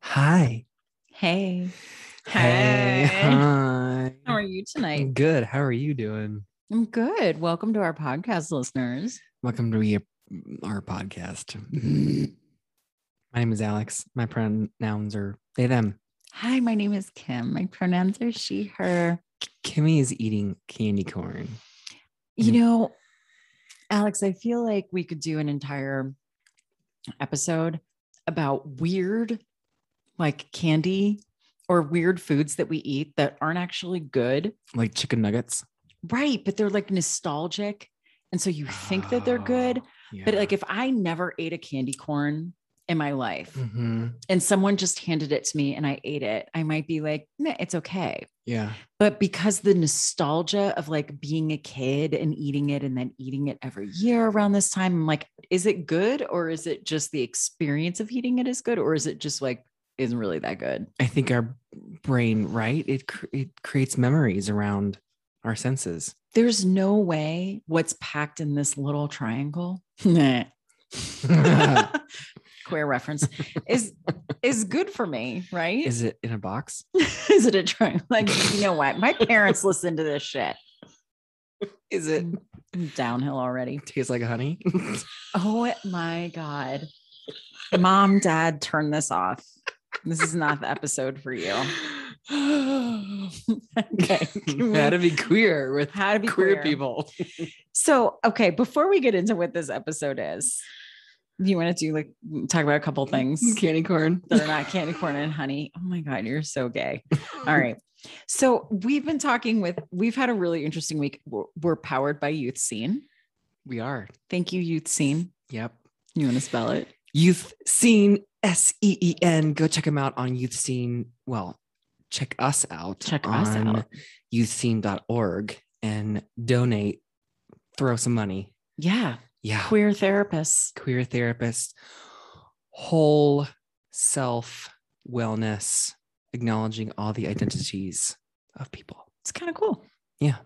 Hi. Hey. Hey. Hi. How are you tonight? Good. How are you doing? I'm good. Welcome to our podcast, listeners. Welcome to your, our podcast. My name is Alex. My pronouns are they, them. Hi, my name is Kim. My pronouns are she, her. Kimmy is eating candy corn. You know, Alex, I feel like we could do an entire episode about weird, like candy or weird foods that we eat that aren't actually good. Like chicken nuggets. Right. But they're like nostalgic. And so you think that they're good. Oh, But like if I never ate a candy corn in my life Mhm. and someone just handed it to me and I ate it, I might be like, nah, it's okay. yeah. But because the nostalgia of like being a kid and eating it and then eating it every year around this time, I'm like, is it good or is it just the experience of eating it is good or is it just like isn't really that good? I think our brain, right? It cr- it creates memories around our senses. There's no way what's packed in this little triangle. Nah. Queer reference is is good for me, right? Is it in a box? is it a triangle? Like, you know what? My parents listen to this shit. Is it downhill already. tastes like honey? Oh my God. Mom, dad, turn this off. This is not the episode for you. Okay. How to be queer with How to be queer, queer. people. So, okay, before we get into what this episode is, you want to do like talk about a couple things Candy corn. that are not candy corn and honey. Oh my God, you're so gay. All right. So we've been talking with, we've had a really interesting week. We're, we're powered by Youth Seen. We are. Thank you, Youth Seen. Yep. You want to spell it? Youth Seen, S E E N. Go check them out on Youth Seen. Well, check us out. Check us out. youthseen.org and donate. Throw some money. Yeah. Yeah. Queer therapists. Queer therapists. whole self wellness, acknowledging all the identities of people. It's kind of cool. Yeah.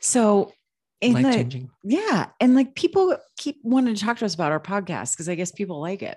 So, in Life changing. yeah. And like people keep wanting to talk to us about our podcast because I guess people like it.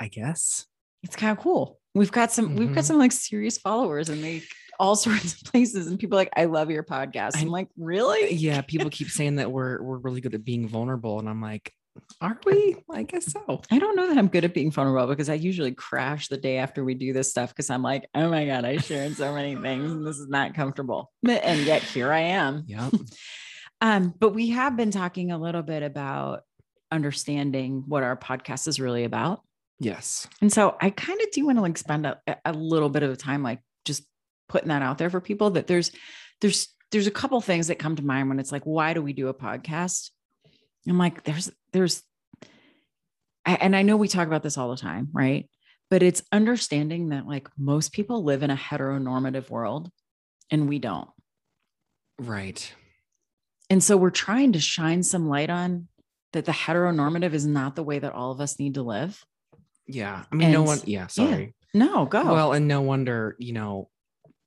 I guess. It's kind of cool. We've got some, we've got Mhm. some like serious followers and they all sorts of places. And people are like, I love your podcast. I'm like, really? Yeah. People keep saying that we're we're really good at being vulnerable. And I'm like, are we? I guess so. I don't know that I'm good at being vulnerable because I usually crash the day after we do this stuff because I'm like, oh my God, I shared so many things and this is not comfortable. And yet here I am. yeah Um, but we have been talking a little bit about understanding what our podcast is really about. Yes. And so I kind of do want to like spend a, a little bit of time like just putting that out there for people that there's there's there's a couple things that come to mind when it's like, why do we do a podcast? I'm like, there's there's I- and I know we talk about this all the time, right? But it's understanding that like most people live in a heteronormative world and we don't. Right. And so we're trying to shine some light on that the heteronormative is not the way that all of us need to live. Yeah. I mean, no one, yeah, sorry. No, go. Well, and no wonder, you know,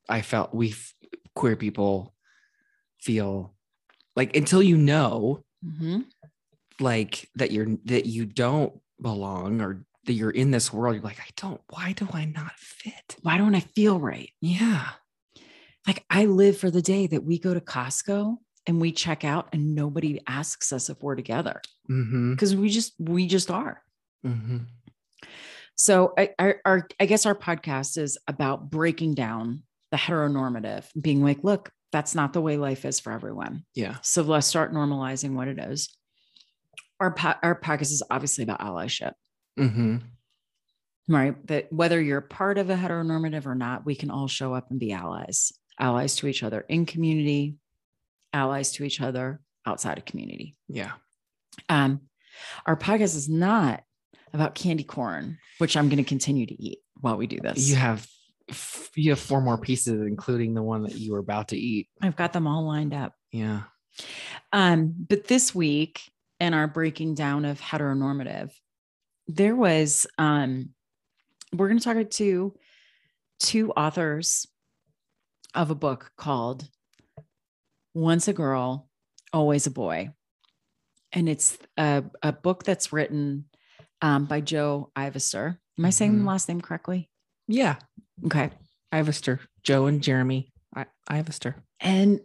I felt we queer people feel like until you know Mhm. like that you're that you don't belong or that you're in this world, you're like, I don't, why do I not fit? why don't I feel right? Yeah. Like I live for the day that we go to Costco and we check out and nobody asks us if we're together Mm-hmm. because we just we just are. Mm-hmm. So I, our, our I guess our podcast is about breaking down the heteronormative, being like, look, that's not the way life is for everyone. Yeah. So let's start normalizing what it is. Our po- our podcast is obviously about allyship, Mm-hmm. right? That whether you're part of a heteronormative or not, we can all show up and be allies, allies to each other in community, allies to each other outside of community. Yeah. Um, our podcast is not about candy corn, which I'm going to continue to eat while we do this. You have you have four more pieces, including the one that you were about to eat. I've got them all lined up. Yeah. Um, but this week in our breaking down of heteronormative, there was um, we're going to talk to two authors of a book called Once a Girl, Always a Boy. And it's a, a book that's written um, by Jo Ivester. Am I saying Mhm. the last name correctly? Yeah. Okay. Ivester, Jo and Jeremy. I Ivester. And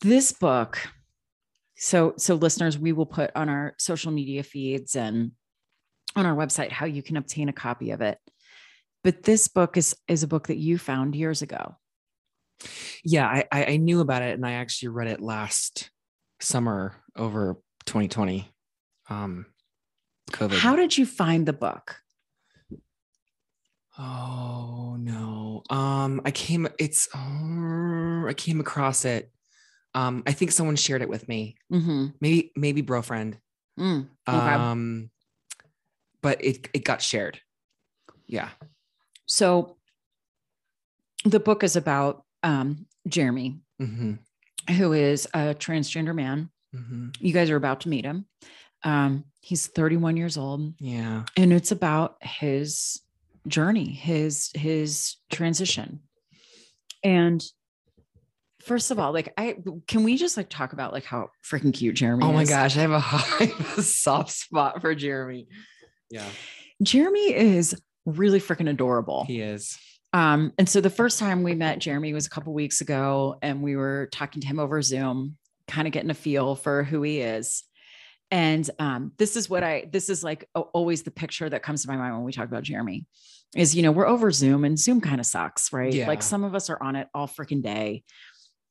this book, so so listeners, we will put on our social media feeds and on our website how you can obtain a copy of it. But this book is is a book that you found years ago. Yeah, I, I I knew about it and I actually read it last summer over 2020. Um COVID. How did you find the book? Oh no. Um I came it's uh, I came across it. Um I think someone shared it with me. Mm-hmm. Maybe maybe bro friend. Mm, okay. Um but it it got shared. Yeah. so the book is about um, Jeremy, mm-hmm. who is a transgender man. Mhm. You guys are about to meet him. Um, he's 31 years old, Yeah. and it's about his journey, his his transition. And first of all, like I can we just like talk about like how freaking cute Jeremy Oh my is? gosh, I have a, a soft spot for Jeremy. Yeah. Jeremy is really freaking adorable. He is. Um, and so the first time we met Jeremy was a couple weeks ago, and we were talking to him over Zoom, kind of getting a feel for who he is. And um, this is what I this is like always the picture that comes to my mind when we talk about Jeremy is you know we're over Zoom and Zoom kind of sucks, right? Yeah. Like some of us are on it all freaking day,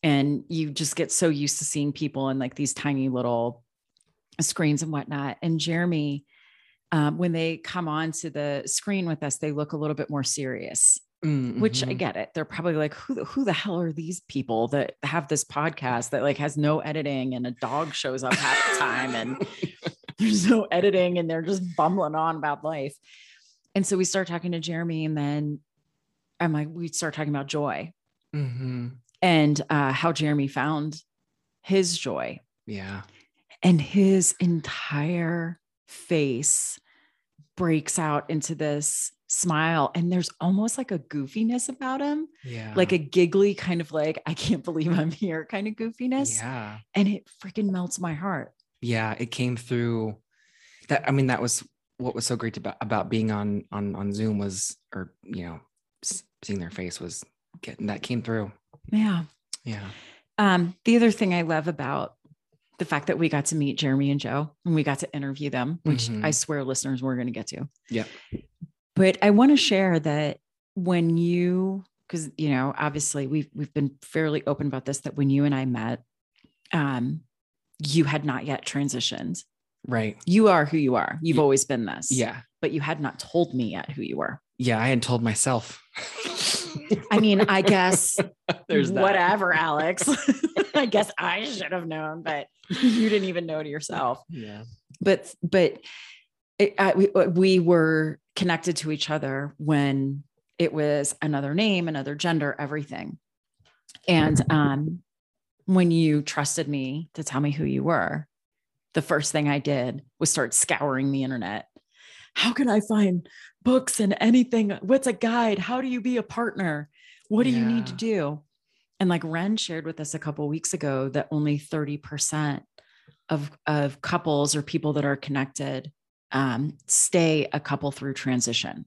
and you just get so used to seeing people in like these tiny little screens and whatnot. And Jeremy, um, when they come onto the screen with us, they look a little bit more serious Mm, which I mhm. get it. They're probably like, who the, who the hell are these people that have this podcast that like has no editing and a dog shows up half the time and there's no editing and they're just bumbling on about life. And so we start talking to Jeremy and then I'm like, we start talking about joy Mhm. and uh, how Jeremy found his joy Yeah. and his entire face breaks out into this smile and there's almost like a goofiness about him Yeah. like a giggly kind of like I can't believe I'm here kind of goofiness Yeah. and it freaking melts my heart. Yeah. It came through that. I mean, that was what was so great about, about being on on on Zoom was, or you know, seeing their face was getting that came through. Yeah. Yeah. Um the other thing I love about the fact that we got to meet Jeremy and Jo and we got to interview them, which Mhm. I swear listeners we're going to get to. Yep. But I want to share that when you because you know obviously we've we've been fairly open about this that when you and I met um you had not yet transitioned. Right. You are who you are. You've always been this. Yeah. But you had not told me yet who you were. Yeah. I had told myself. I mean, I guess There's that. whatever, Alex. I guess I should have known, but you didn't even know to yourself. Yeah. But but it, I, we, we were connected to each other when it was another name, another gender, everything. And um, when you trusted me to tell me who you were, the first thing I did was start scouring the internet. How can I find books and anything? What's a guide? How do you be a partner? What do you need to do? And like Ren shared with us a couple weeks ago that only 30% of, of couples or people that are connected um, stay a couple through transition.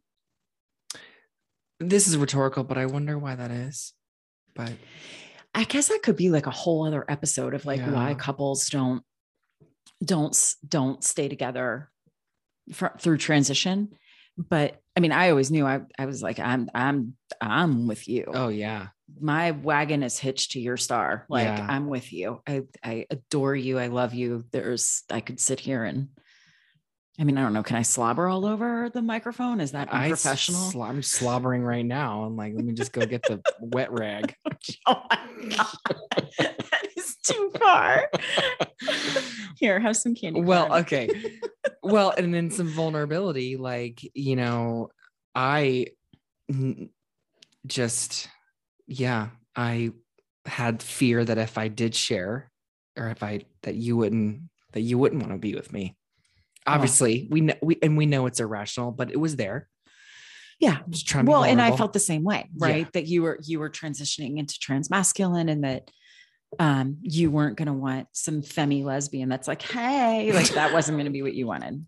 This is rhetorical, but I wonder why that is. But I guess that could be like a whole other episode of like why couples don't don't don't stay together fr- through transition. But I mean, I always knew I I was like I'm I'm I'm with you. oh yeah. My wagon is hitched to your star. Like Yeah. I'm with you. I I adore you. I love you. There's I could sit here and I mean, I don't know. Can I slobber all over the microphone? Is that I unprofessional? sl- I'm slobbering right now. I'm like, let me just go get the wet rag. oh my god, that is too far. Here, have some candy. well, corn. okay. well, and then some vulnerability. Like, you know, I just, yeah, I had fear that if I did share or if I, that you wouldn't, that you wouldn't want to be with me. Obviously, we know, we, and we know it's irrational, but it was there. yeah. I'm just trying to be Well, and I felt the same way, Yeah. right? That you were you were transitioning into trans masculine, and that um you weren't going to want some femi lesbian that's like, hey, like that wasn't going to be what you wanted.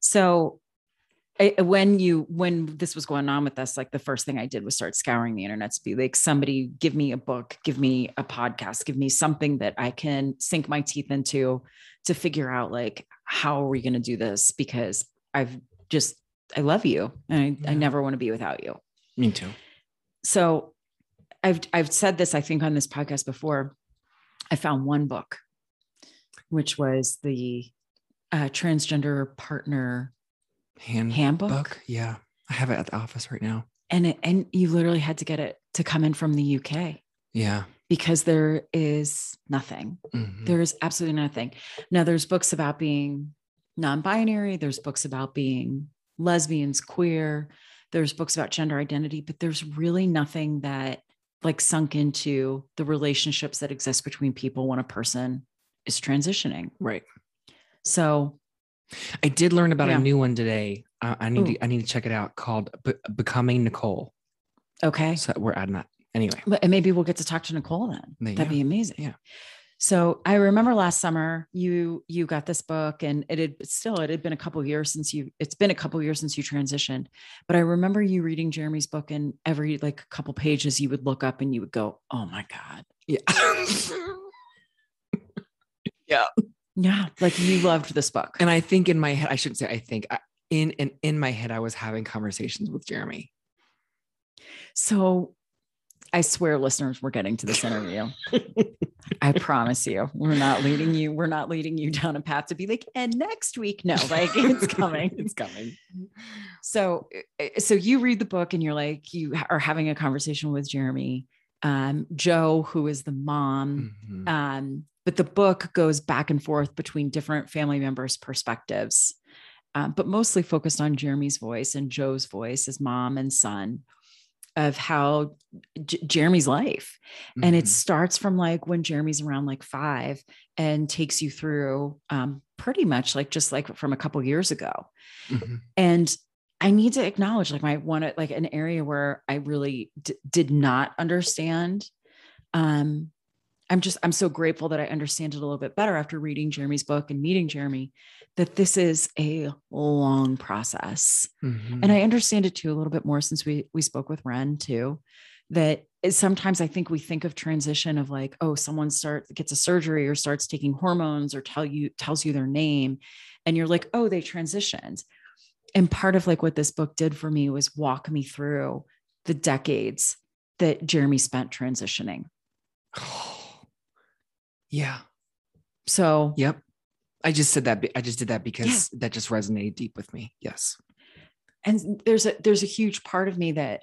So I, when you when this was going on with us like the first thing i did was start scouring the internet to be like somebody give me a book give me a podcast give me something that i can sink my teeth into to figure out like how are we going to do this because i've just i love you and I, Yeah. I never want to be without you Me too. so i've i've said this i think on this podcast before i found one book which was the uh, transgender partner Hand handbook book. Yeah. I have it at the office right now. and it, and you literally had to get it to come in from the UK Yeah. Because there is nothing. Mhm. There is absolutely nothing. Now there's books about being non-binary, there's books about being lesbians, queer, there's books about gender identity, but there's really nothing that like sunk into the relationships that exist between people when a person is transitioning. Right. So I did learn about Yeah. a new one today. I, I need Ooh. to I need to check it out called Be- Becoming Nicole. okay. So we're adding that. Anyway. But- And maybe we'll get to talk to Nicole then. You That'd go. be amazing. Yeah. So I remember last summer you you got this book and it had still it had been a couple years since you it's been a couple years since you transitioned. But I remember you reading Jeremy's book and every like a couple pages you would look up and you would go, "Oh my god." Yeah. Yeah, Yeah, like you loved this book. and I think in my head, I shouldn't say I think I, in in in my head, I was having conversations with Jeremy. So I swear listeners we're getting to this interview. I promise you. We're not leading you we're not leading you down a path to be like and next week no, like it's coming. it's coming. so uh, so you read the book and you're like you are having a conversation with jeremy um, jo who is the mom Mhm. um, but the book goes back and forth between different family members perspectives um, but mostly focused on jeremy's voice and jo's voice as mom and son of how J- jeremy's life and it Mhm. starts from like when jeremy's around like five and takes you through um, pretty much like just like from a couple years ago Mhm. and i need to acknowledge like my one like an area where i really d- did not understand um i'm just i'm so grateful that i understand it a little bit better after reading jeremy's book and meeting jeremy that this is a long process. Mhm. and i understand it too a little bit more since we we spoke with ren too that sometimes i think we think of transition of like oh someone starts gets a surgery or starts taking hormones or tell you tells you their name and you're like oh they transitioned. And part of like what this book did for me was walk me through the decades that jeremy spent transitioning yeah. so Yep. I just said that. I just did that because that just resonated deep with me. Yes. and there's a there's a huge part of me that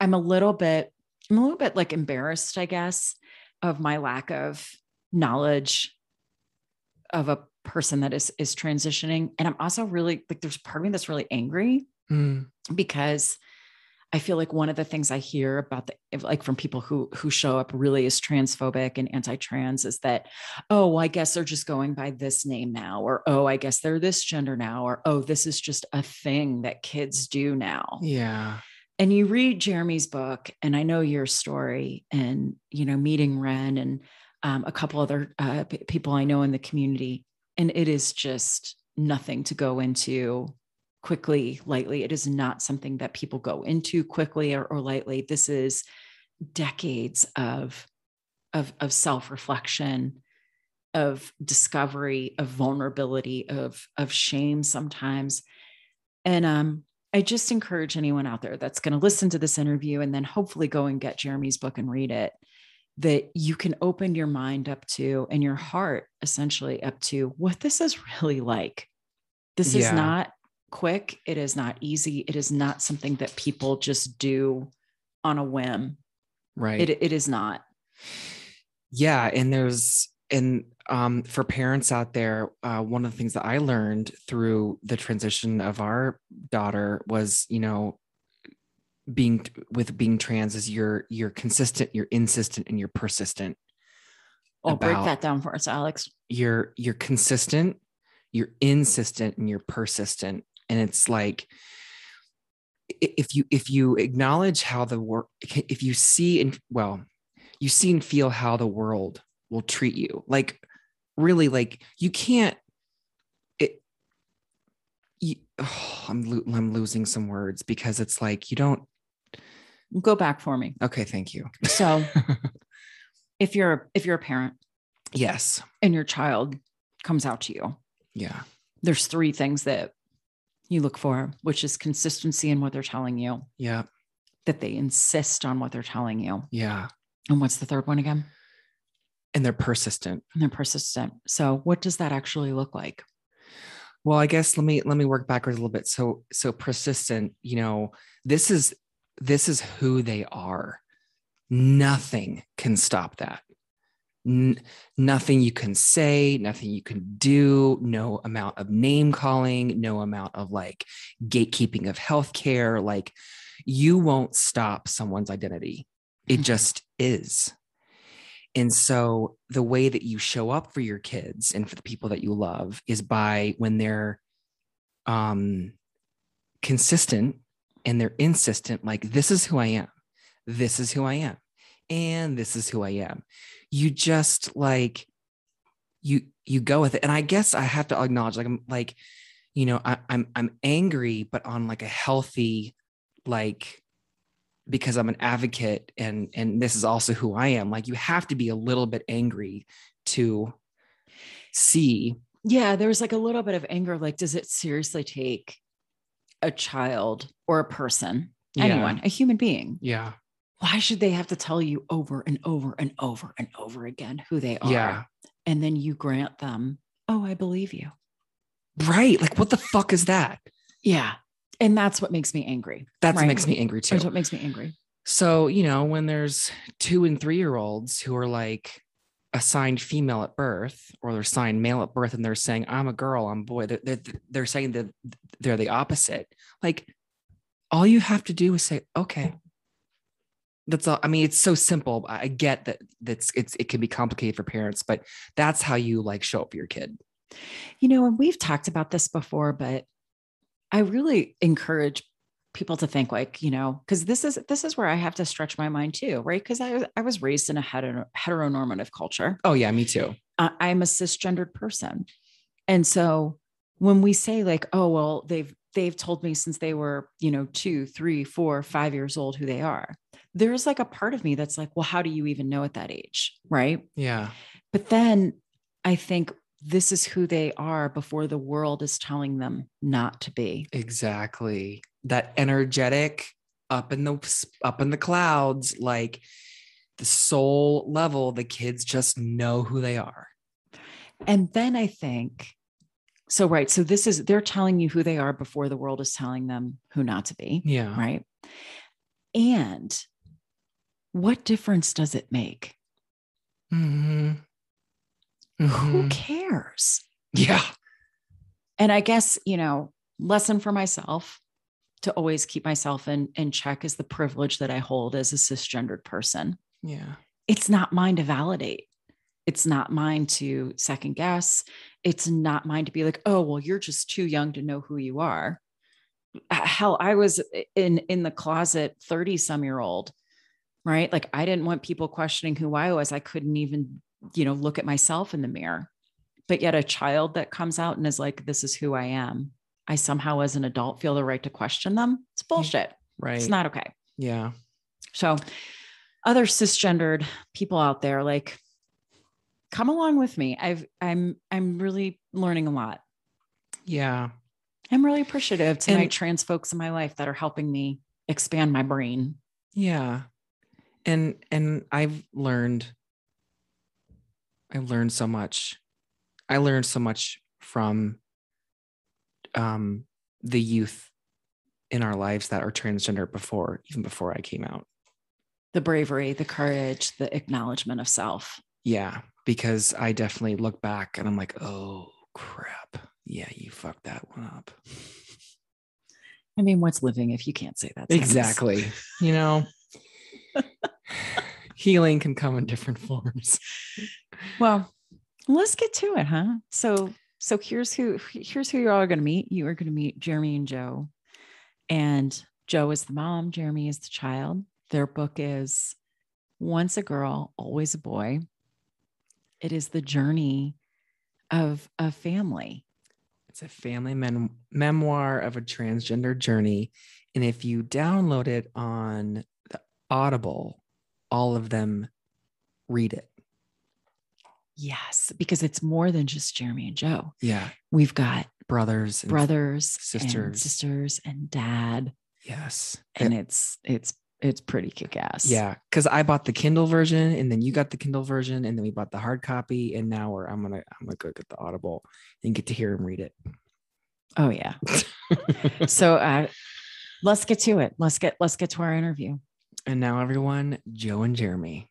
I'm a little bit I'm a little bit like embarrassed, I guess, of my lack of knowledge of a person that is is transitioning. And I'm also really like there's part of me that's really angry Mm. because I feel like one of the things I hear about the like from people who who show up really as transphobic and anti-trans is that oh well, I guess they're just going by this name now or oh I guess they're this gender now or oh this is just a thing that kids do now. Yeah. And you read Jeremy's book and I know your story and you know meeting Ren and um, a couple other uh, p- people I know in the community and it is just nothing to go into quickly, lightly. It is not something that people go into quickly or, or lightly. This is decades of of, of self-reflection, of discovery, of vulnerability, of of shame sometimes. And um, I just encourage anyone out there that's going to listen to this interview and then hopefully go and get Jeremy's book and read it that you can open your mind up to and your heart essentially up to what this is really like. This is not quick. It is not easy. It is not something that people just do on a whim. Right. It, it is not. yeah and there's and um, for parents out there uh, one of the things that i learned through the transition of our daughter was you know being with being trans is you're you're consistent you're insistent and you're persistent Oh, break that down for us, Alex. you're you're consistent you're insistent and you're persistent and it's like if you if you acknowledge how the work if you see and well you see and feel how the world will treat you like really like you can't it you, oh, I'm lo- I'm losing some words because it's like you don't. Go back for me. Okay, thank you. So if you're if you're a parent yes. and your child comes out to you, Yeah. there's three things that you look for, which is consistency in what they're telling you, Yeah. that they insist on what they're telling you. Yeah. And what's the third one again? And they're persistent. And they're persistent. So what does that actually look like? Well, I guess let me let me work backwards a little bit. So so persistent, you know, this is this is who they are. Nothing can stop that. N- nothing you can say, nothing you can do, no amount of name calling, no amount of like gatekeeping of healthcare. Like you won't stop someone's identity. It Mhm. just is. And so the way that you show up for your kids and for the people that you love is by when they're um consistent and they're insistent like this is who I am. This is who I am. And this is who I am. You just like you you go with it. And I guess I have to acknowledge like I'm like you know I, I'm I'm angry but on like a healthy like because I'm an advocate and and this is also who I am. Like you have to be a little bit angry to see. Yeah, there was like a little bit of anger. Like, does it seriously take a child or a person, anyone, a human being? Yeah. Why should they have to tell you over and over and over and over again who they are? Yeah. And then you grant them, oh, I believe you. Right. Like what the fuck is that? Yeah. And that's what makes me angry. That Right. makes me angry too. That's what makes me angry. So, you know, when there's two and three year olds who are like assigned female at birth or they're assigned male at birth and they're saying, I'm a girl, I'm a boy, they're, they're, they're saying that they're the opposite. Like, all you have to do is say, okay. That's all. I mean, it's so simple. I get that that's it's it can be complicated for parents, but that's how you like show up for your kid. You know, and we've talked about this before, but I really encourage people to think like, you know, because this is this is where I have to stretch my mind too, right? Because I, I was raised in a hetero, heteronormative culture. Oh yeah, me too. I, I'm a cisgendered person. And so when we say like, oh, well, they've they've told me since they were, you know, two, three, four, five years old who they are, there's like a part of me that's like, well, how do you even know at that age? Right. Yeah. But then I think this is who they are before the world is telling them not to be. Exactly. That energetic up in the up in the clouds, like the soul level, the kids just know who they are. And then I think, so, right. So this is, they're telling you who they are before the world is telling them who not to be. Yeah. Right. And what difference does it make? hmm Who cares? Yeah. And I guess, you know, lesson for myself to always keep myself in, in check is the privilege that I hold as a cisgendered person. Yeah. It's not mine to validate. It's not mine to second guess. It's not mine to be like, oh, well, you're just too young to know who you are. Hell, I was in in the closet 30 some year old, right? Like I didn't want people questioning who I was. I couldn't even, you know, look at myself in the mirror. But yet a child that comes out and is like, this is who I am. I somehow as an adult feel the right to question them. It's bullshit. Right. It's not okay. Yeah. So, other cisgendered people out there, like, come along with me. I've I'm I'm really learning a lot. Yeah. I'm really appreciative to my trans folks in my life that are helping me expand my brain. Yeah. And and I've learned I've learned so much. I learned so much from um the youth in our lives that are transgender before even before I came out. The bravery, the courage, the acknowledgement of self. Yeah, because I definitely look back and I'm like, "Oh, crap. Yeah, you fucked that one up." I mean, what's living if you can't say that? sentence? Exactly. You know, healing can come in different forms. Well, let's get to it, huh? So, so here's who here's who you're all going to meet. You are going to meet Jeremy and Jo, and Jo is the mom. Jeremy is the child. Their book is "Once a Girl, Always a Boy." It is the journey of a family. It's a family mem- memoir of a transgender journey. And if you download it on the Audible, all of them read it. Yes, because it's more than just Jeremy and Jo. Yeah. We've got Brothers and brothers, sisters. and sisters, and dad, Yes. and it's it's it's pretty kick ass. Yeah, because I bought the Kindle version, and then you got the Kindle version, and then we bought the hard copy, and now we're I'm gonna I'm gonna go get the Audible and get to hear him read it. Oh yeah. so uh, let's get to it. Let's get let's get to our interview. And now everyone, Jo and Jeremy.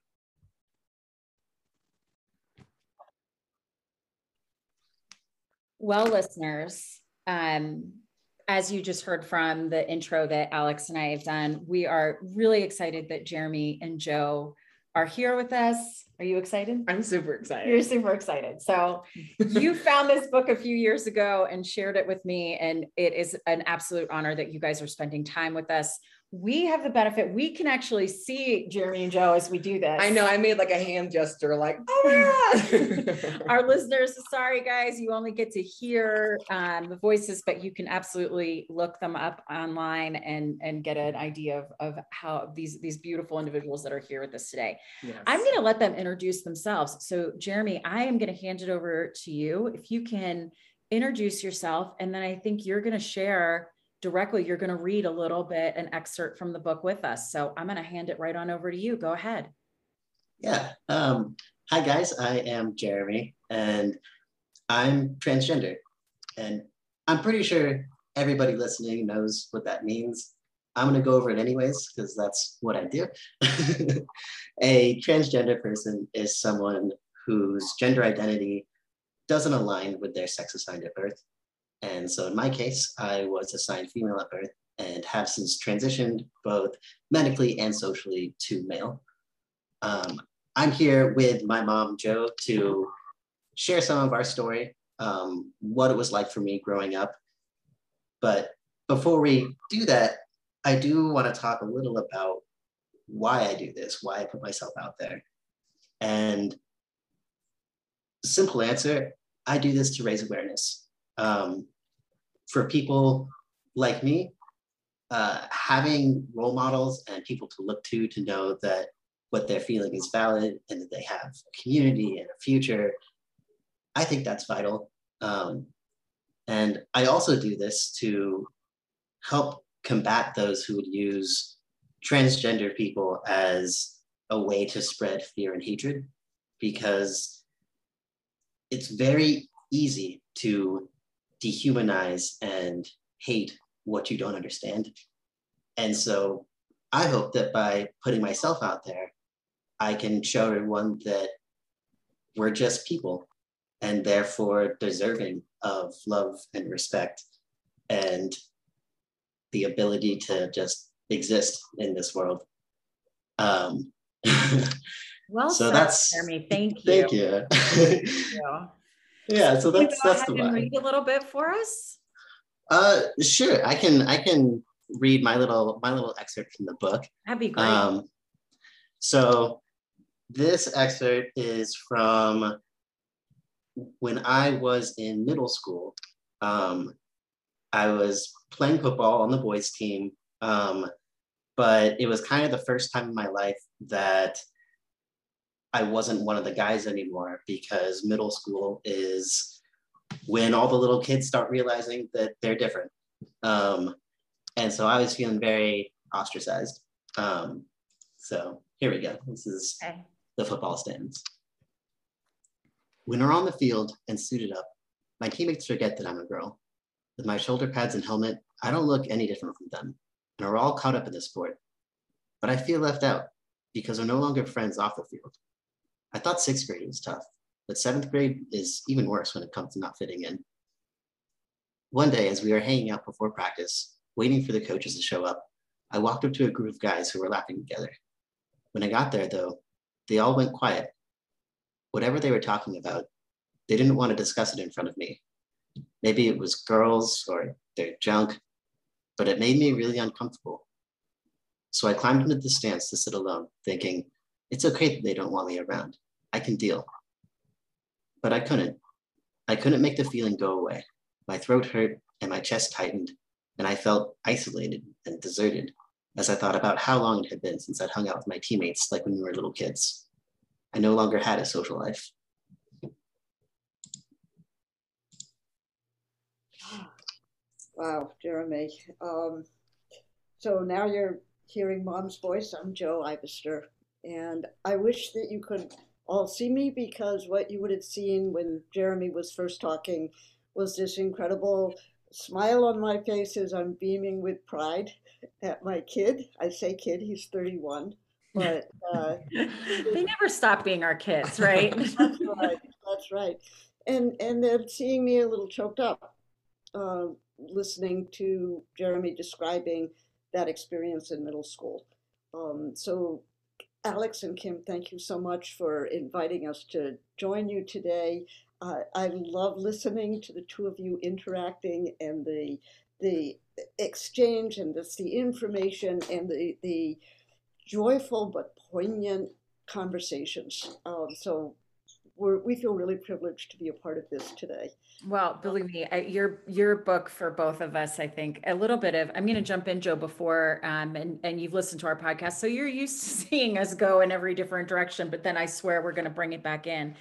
Well, listeners, um, as you just heard from the intro that Alex and I have done, we are really excited that Jeremy and Jo are here with us. Are you excited? I'm super excited. You're excited. super excited. So, you found this book a few years ago and shared it with me, and it is an absolute honor that you guys are spending time with us. We have the benefit, we can actually see Jeremy and Jo as we do this. I know I made like a hand gesture, like oh my god. our listeners sorry guys you only get to hear um, the voices but you can absolutely look them up online and and get an idea of, of how these these beautiful individuals that are here with us today i'm going to let them introduce themselves so jeremy i am going to hand it over to you if you can introduce yourself and then i think you're going to share directly you're going to read a little bit an excerpt from the book with us so i'm going to hand it right on over to you go ahead Yeah. Um, hi, guys. I am Jeremy, and I'm transgender. And I'm pretty sure everybody listening knows what that means. I'm going to go over it anyways, because that's what I do. a transgender person is someone whose gender identity doesn't align with their sex assigned at birth. And so in my case, I was assigned female at birth and have since transitioned both medically and socially to male. Um, I'm here with my mom, Jo, to share some of our story, um, what it was like for me growing up. But before we do that, I do want to talk a little about why I do this, why I put myself out there. And simple answer I do this to raise awareness. Um, for people like me, uh, having role models and people to look to to know that what they're feeling is valid and that they have a community and a future. I think that's vital. Um, and I also do this to help combat those who would use transgender people as a way to spread fear and hatred because it's very easy to dehumanize and hate what you don't understand. And so I hope that by putting myself out there, I can show everyone that we're just people and therefore deserving of love and respect and the ability to just exist in this world. Um, well So said, that's- jeremy thank you thank you. Thank you. Yeah, so that's that's the vibe. read a little bit for us. Uh, sure. I can I can read my little my little excerpt from the book. That'd be great. Um, so this excerpt is from when I was in middle school. Um, I was playing football on the boys team, um, but it was kind of the first time in my life that I wasn't one of the guys anymore because middle school is when all the little kids start realizing that they're different. Um, and so I was feeling very ostracized. Um, so here we go. This is okay. the football stands. When we're on the field and suited up, my teammates forget that I'm a girl. With my shoulder pads and helmet, I don't look any different from them, and we're all caught up in the sport. But I feel left out because we're no longer friends off the field. I thought sixth grade was tough, but seventh grade is even worse when it comes to not fitting in. One day, as we were hanging out before practice, waiting for the coaches to show up, I walked up to a group of guys who were laughing together. When I got there, though, they all went quiet. Whatever they were talking about, they didn't want to discuss it in front of me. Maybe it was girls or their junk, but it made me really uncomfortable. So I climbed into the stands to sit alone, thinking, it's okay that they don't want me around. I can deal. But I couldn't. I couldn't make the feeling go away. My throat hurt and my chest tightened, and I felt isolated and deserted as I thought about how long it had been since I'd hung out with my teammates like when we were little kids. I no longer had a social life. Wow, Jeremy. Um, so now you're hearing mom's voice. I'm Jo Ivester. And I wish that you could all see me because what you would have seen when Jeremy was first talking was this incredible smile on my face as I'm beaming with pride at my kid. I say kid, he's 31. But uh, they never stop being our kids, right? that's right. That's right. And and then seeing me a little choked up, uh, listening to Jeremy describing that experience in middle school. Um, so, Alex and Kim, thank you so much for inviting us to join you today. Uh, I love listening to the two of you interacting and the the exchange and this, the information and the the joyful but poignant conversations. Um, so we're, we feel really privileged to be a part of this today. Well, believe me, I, your your book for both of us, I think a little bit of. I'm going to jump in, Jo, before, um, and and you've listened to our podcast, so you're used to seeing us go in every different direction. But then I swear we're going to bring it back in.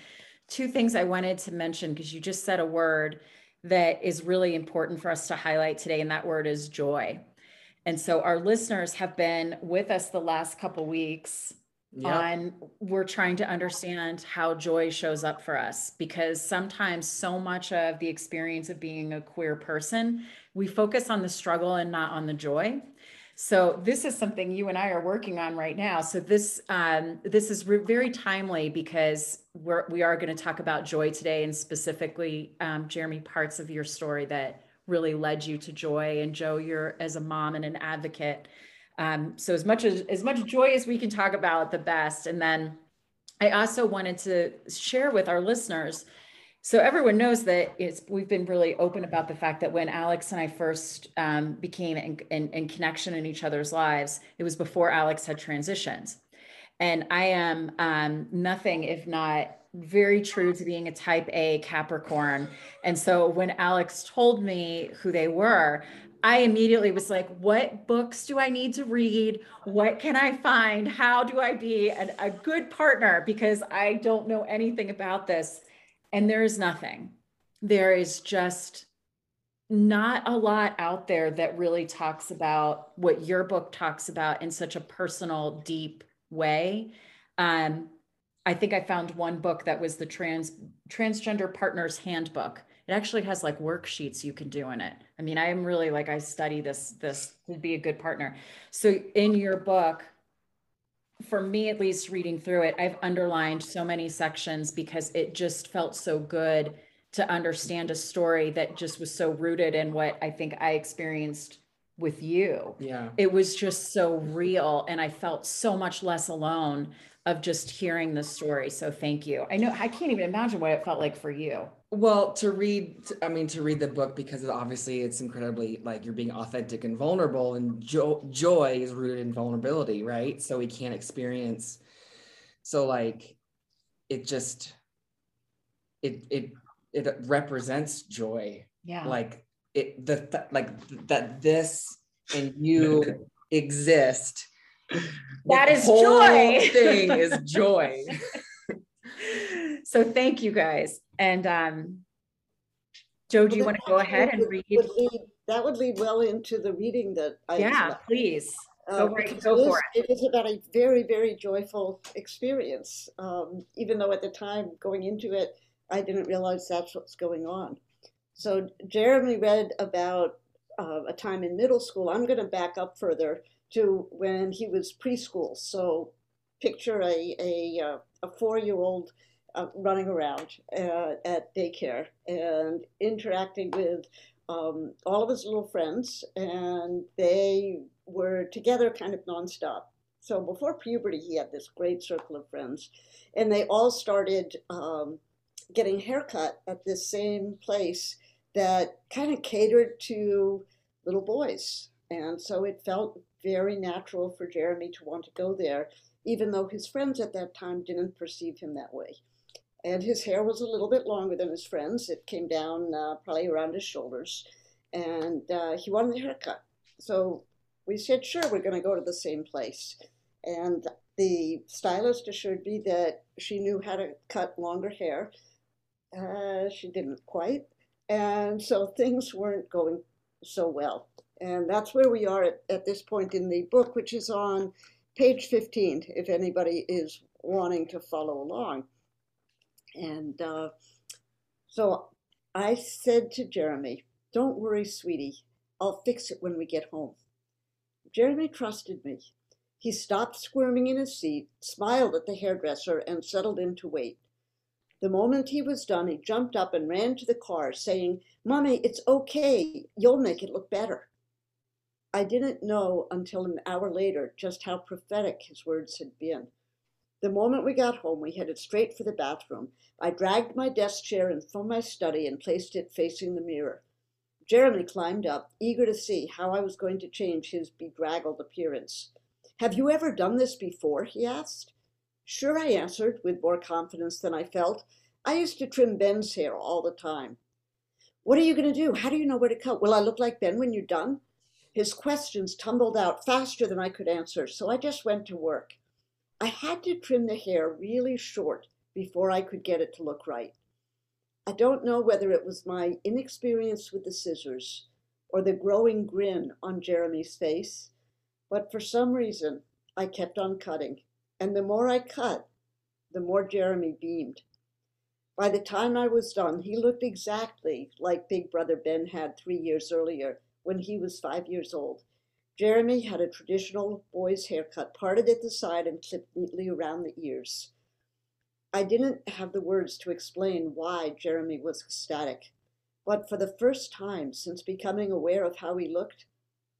Two things I wanted to mention because you just said a word that is really important for us to highlight today, and that word is joy. And so our listeners have been with us the last couple weeks yep. on we're trying to understand how joy shows up for us because sometimes so much of the experience of being a queer person we focus on the struggle and not on the joy so this is something you and I are working on right now. So this um, this is re- very timely because we're we are going to talk about joy today, and specifically, um, Jeremy, parts of your story that really led you to joy. And Jo, you're as a mom and an advocate um, so as much as as much joy as we can talk about, the best. And then I also wanted to share with our listeners. So everyone knows that it's we've been really open about the fact that when Alex and I first um, became in, in, in connection in each other's lives, it was before Alex had transitioned. And I am um, nothing if not very true to being a type A Capricorn. And so when Alex told me who they were, I immediately was like, what books do I need to read? What can I find? How do I be a, a good partner? Because I don't know anything about this. And there is nothing. There is just not a lot out there that really talks about what your book talks about in such a personal, deep way. Um, I think I found one book that was the trans transgender partners handbook it actually has like worksheets you can do in it. I mean, I am really like I study this this would be a good partner. So in your book, for me at least reading through it, I've underlined so many sections because it just felt so good to understand a story that just was so rooted in what I think I experienced with you. Yeah. It was just so real and I felt so much less alone of just hearing the story. So thank you. I know I can't even imagine what it felt like for you. Well, to read, I mean, to read the book because obviously it's incredibly like you're being authentic and vulnerable, and jo- joy is rooted in vulnerability, right? So we can't experience. So like, it just, it it it represents joy. Yeah. Like it the th- like that this and you exist that is joy. thing is joy. so thank you guys. And um, Jo, do you want to go ahead and read? Would lead, that would lead well into the reading that I yeah, please. Go, uh, right, go it for is, it. It is about a very, very joyful experience. Um, even though at the time going into it, I didn't realize that's what's going on. So Jeremy read about uh, a time in middle school. I'm going to back up further to when he was preschool. So picture a, a, uh, a four-year-old uh, running around uh, at daycare and interacting with um, all of his little friends, and they were together kind of nonstop. So before puberty, he had this great circle of friends, and they all started um, getting haircut at this same place that kind of catered to little boys. And so it felt very natural for Jeremy to want to go there, even though his friends at that time didn't perceive him that way. and his hair was a little bit longer than his friends. It came down uh, probably around his shoulders, and uh, he wanted a haircut. So we said, sure, we're going to go to the same place. And the stylist assured me that she knew how to cut longer hair. Uh, she didn't quite. And so things weren't going so well. And that's where we are at, at this point in the book, which is on page 15, if anybody is wanting to follow along. And uh, so I said to Jeremy, Don't worry, sweetie. I'll fix it when we get home. Jeremy trusted me. He stopped squirming in his seat, smiled at the hairdresser, and settled in to wait. The moment he was done, he jumped up and ran to the car, saying, Mommy, it's okay. You'll make it look better. I didn't know until an hour later just how prophetic his words had been. The moment we got home, we headed straight for the bathroom. I dragged my desk chair in from my study and placed it facing the mirror. Jeremy climbed up, eager to see how I was going to change his bedraggled appearance. Have you ever done this before? he asked. Sure, I answered, with more confidence than I felt. I used to trim Ben's hair all the time. What are you going to do? How do you know where to cut? Will I look like Ben when you're done? His questions tumbled out faster than I could answer, so I just went to work. I had to trim the hair really short before I could get it to look right. I don't know whether it was my inexperience with the scissors or the growing grin on Jeremy's face, but for some reason I kept on cutting, and the more I cut, the more Jeremy beamed. By the time I was done, he looked exactly like Big Brother Ben had three years earlier when he was five years old. Jeremy had a traditional boy's haircut, parted at the side and clipped neatly around the ears. I didn't have the words to explain why Jeremy was ecstatic, but for the first time since becoming aware of how he looked,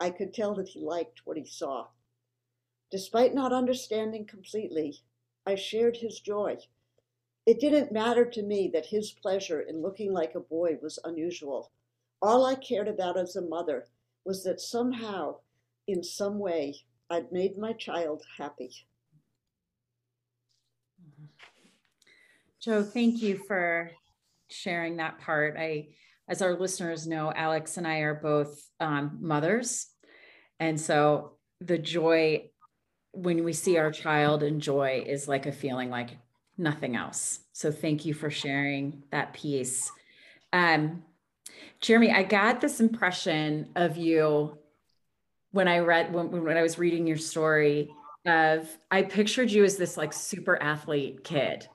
I could tell that he liked what he saw. Despite not understanding completely, I shared his joy. It didn't matter to me that his pleasure in looking like a boy was unusual. All I cared about as a mother was that somehow, in some way, I'd made my child happy. Jo, thank you for sharing that part. I, as our listeners know, Alex and I are both um, mothers. And so the joy when we see our child enjoy is like a feeling like nothing else. So thank you for sharing that piece. Um, Jeremy, I got this impression of you when I read when, when I was reading your story of I pictured you as this like super athlete kid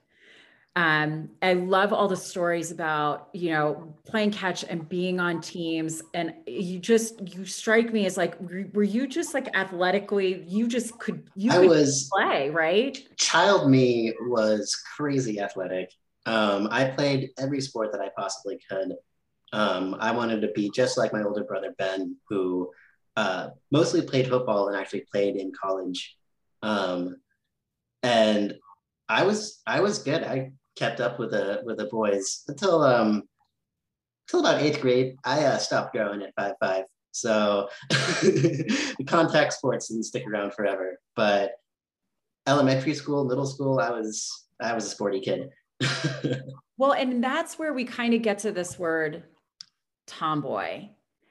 um, I love all the stories about, you know, playing catch and being on teams. And you just, you strike me as like, were you just like athletically, you just could, you I could was play, right? Child me was crazy athletic. Um, I played every sport that I possibly could. Um, I wanted to be just like my older brother, Ben, who uh, mostly played football and actually played in college. Um, and I was I was good. I kept up with the with the boys until um until about eighth grade. I uh, stopped growing at five five, so contact sports didn't stick around forever. But elementary school, middle school, I was I was a sporty kid. well, and that's where we kind of get to this word tomboy.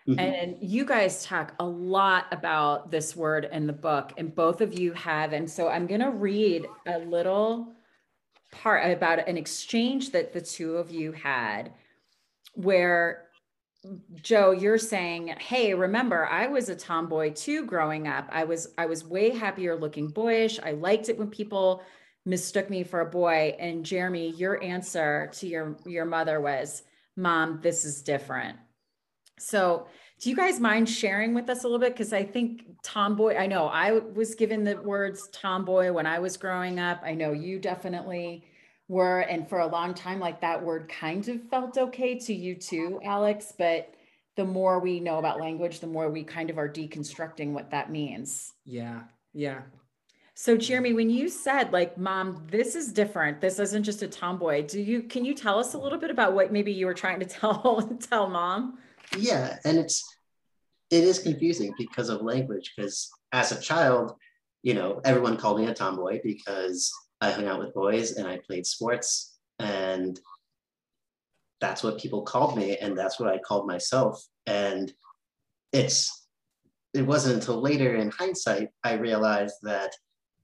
Mm-hmm. And you guys talk a lot about this word in the book, and both of you have. And so I'm going to read a little part about an exchange that the two of you had where Jo, you're saying, "Hey, remember, I was a tomboy too growing up. I was I was way happier looking boyish. I liked it when people mistook me for a boy." And Jeremy, your answer to your your mother was, "Mom, this is different." So, do you guys mind sharing with us a little bit? Because I think tomboy, I know I was given the words tomboy when I was growing up. I know you definitely were and for a long time like that word kind of felt okay to you too alex but the more we know about language the more we kind of are deconstructing what that means. Yeah yeah. So jeremy when you said like mom this is different. This isn't just a tomboy do you can you tell us a little bit about what maybe you were trying to tell tell mom yeah and it's it is confusing because of language because as a child you know everyone called me a tomboy because I hung out with boys and I played sports And that's what people called me, and that's what I called myself. And it's it wasn't until later in hindsight I realized that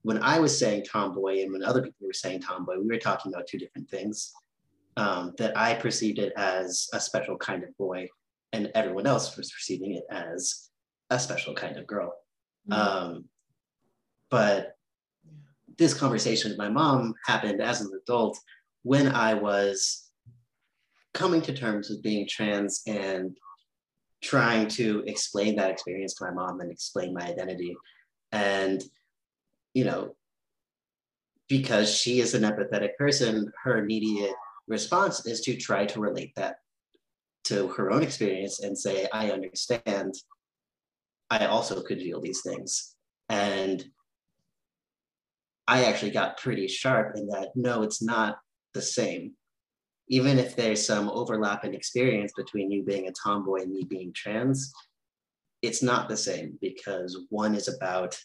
when I was saying tomboy and when other people were saying tomboy, we were talking about two different things. Um, that I perceived it as a special kind of boy, and everyone else was perceiving it as a special kind of girl. Mm-hmm. Um, but this conversation with my mom happened as an adult when I was coming to terms with being trans and trying to explain that experience to my mom and explain my identity. And, you know, because she is an empathetic person, her immediate response is to try to relate that to her own experience and say, I understand. I also could feel these things. And I actually got pretty sharp in that no, it's not the same. Even if there's some overlap in experience between you being a tomboy and me being trans, it's not the same because one is about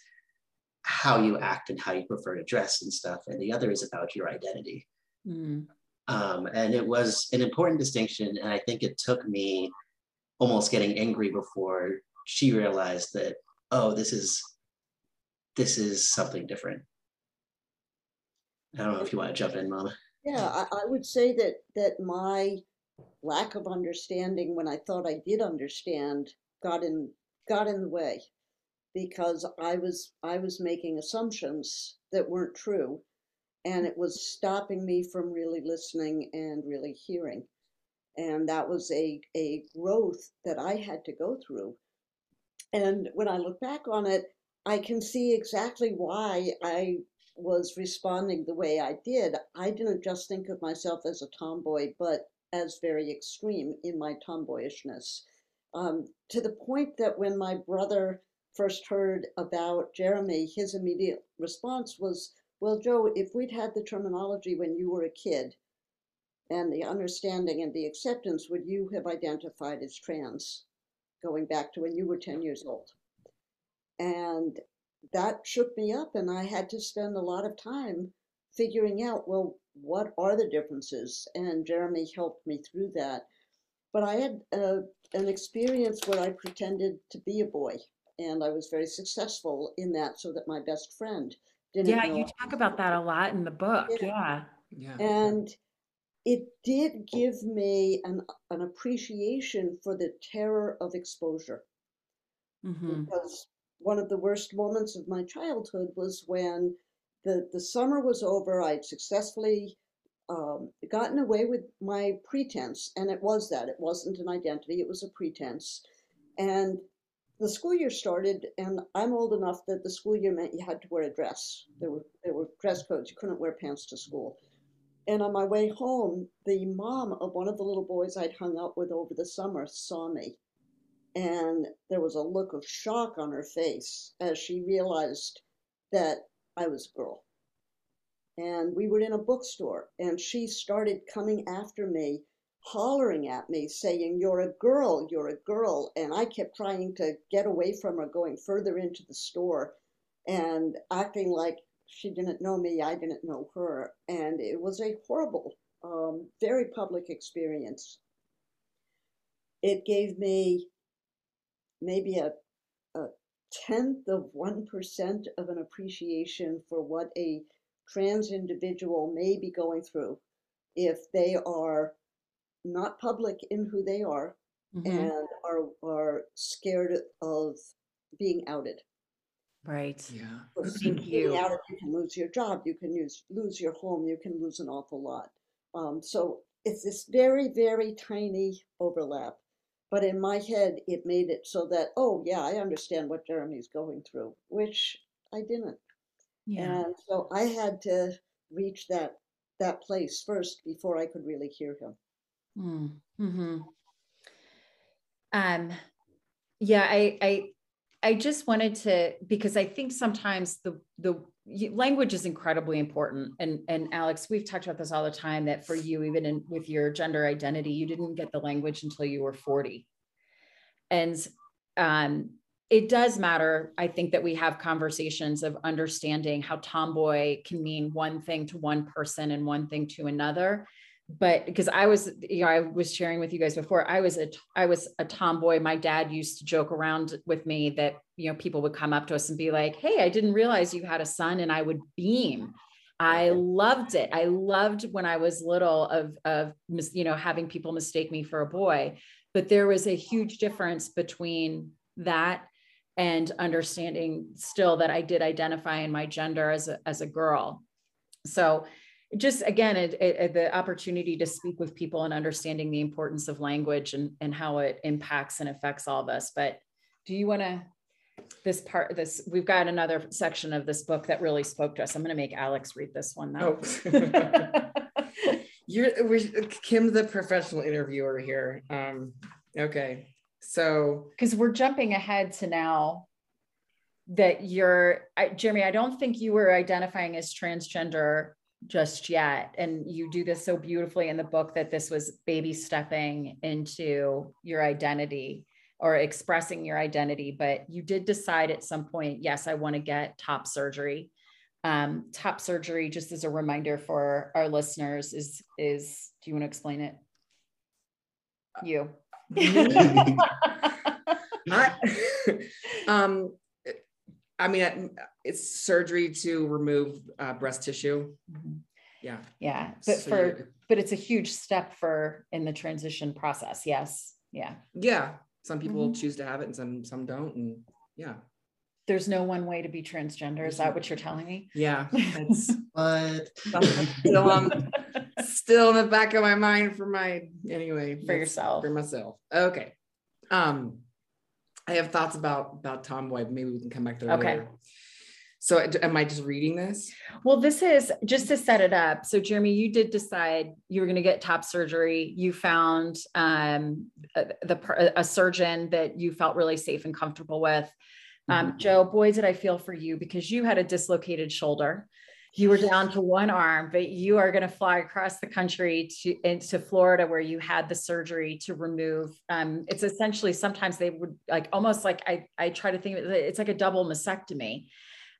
how you act and how you prefer to dress and stuff, and the other is about your identity. Mm. Um, and it was an important distinction, and I think it took me almost getting angry before she realized that oh, this is this is something different. I don't know if you want to jump in, Mama. Yeah, I, I would say that that my lack of understanding when I thought I did understand got in got in the way because I was I was making assumptions that weren't true and it was stopping me from really listening and really hearing. And that was a a growth that I had to go through. And when I look back on it I can see exactly why I was responding the way I did, I didn't just think of myself as a tomboy, but as very extreme in my tomboyishness. Um, to the point that when my brother first heard about Jeremy, his immediate response was, Well, Jo, if we'd had the terminology when you were a kid and the understanding and the acceptance, would you have identified as trans going back to when you were 10 years old? And that shook me up and I had to spend a lot of time figuring out, well, what are the differences? And Jeremy helped me through that. But I had uh, an experience where I pretended to be a boy, and I was very successful in that so that my best friend didn't Yeah, you talk about that a lot in the book. Yeah. Yeah. And it did give me an, an appreciation for the terror of exposure. Mm-hmm. Because one of the worst moments of my childhood was when the, the summer was over. I'd successfully um, gotten away with my pretense, and it was that. It wasn't an identity, it was a pretense. And the school year started, and I'm old enough that the school year meant you had to wear a dress. There were, there were dress codes, you couldn't wear pants to school. And on my way home, the mom of one of the little boys I'd hung out with over the summer saw me and there was a look of shock on her face as she realized that I was a girl. And we were in a bookstore, and she started coming after me, hollering at me, saying, You're a girl, you're a girl. And I kept trying to get away from her, going further into the store and acting like she didn't know me, I didn't know her. And it was a horrible, um, very public experience. It gave me maybe a, a tenth of 1% of an appreciation for what a trans individual may be going through if they are not public in who they are mm-hmm. and are, are scared of being outed. Right. Yeah. Thank you. Outed, you can lose your job, you can use, lose your home, you can lose an awful lot. Um, so it's this very, very tiny overlap. But in my head, it made it so that, oh, yeah, I understand what Jeremy's going through, which I didn't. Yeah. And so I had to reach that that place first before I could really hear him. Hmm. Mm-hmm. Um, yeah, I, I, I just wanted to because I think sometimes the the language is incredibly important and and alex we've talked about this all the time that for you even in with your gender identity you didn't get the language until you were 40 and um, it does matter i think that we have conversations of understanding how tomboy can mean one thing to one person and one thing to another but because I was, you know, I was sharing with you guys before, I was a, I was a tomboy. My dad used to joke around with me that, you know, people would come up to us and be like, Hey, I didn't realize you had a son. And I would beam. I loved it. I loved when I was little of, of, you know, having people mistake me for a boy, but there was a huge difference between that and understanding still that I did identify in my gender as a, as a girl. So just again it, it, the opportunity to speak with people and understanding the importance of language and, and how it impacts and affects all of us. But do you want to this part this we've got another section of this book that really spoke to us. I'm going to make alex read this one now oh. you're kim the professional interviewer here. Um okay. So because we're jumping ahead to now that you're I, jeremy i don't think you were identifying as transgender just yet. And you do this so beautifully in the book that this was baby stepping into your identity or expressing your identity. But you did decide at some point, yes, I want to get top surgery. Um, top surgery, just as a reminder for our listeners, is is do you want to explain it? You. um, I mean, it's surgery to remove uh, breast tissue. Mm-hmm. Yeah. Yeah. But so for, but it's a huge step for in the transition process. Yes. Yeah. Yeah. Some people mm-hmm. choose to have it and some, some don't. And yeah. There's no one way to be transgender. Is that what you're telling me? Yeah. It's but still, um, still in the back of my mind for my, anyway, for yourself, for myself. Okay. Um, I have thoughts about about Tomboy. Maybe we can come back there. Okay. Later. So am I just reading this? Well, this is just to set it up. So Jeremy, you did decide you were going to get top surgery. You found um, the a surgeon that you felt really safe and comfortable with. Um, mm-hmm. Jo, boy, did I feel for you because you had a dislocated shoulder you were down to one arm, but you are going to fly across the country to into Florida where you had the surgery to remove. Um, it's essentially sometimes they would like almost like I I try to think it's like a double mastectomy.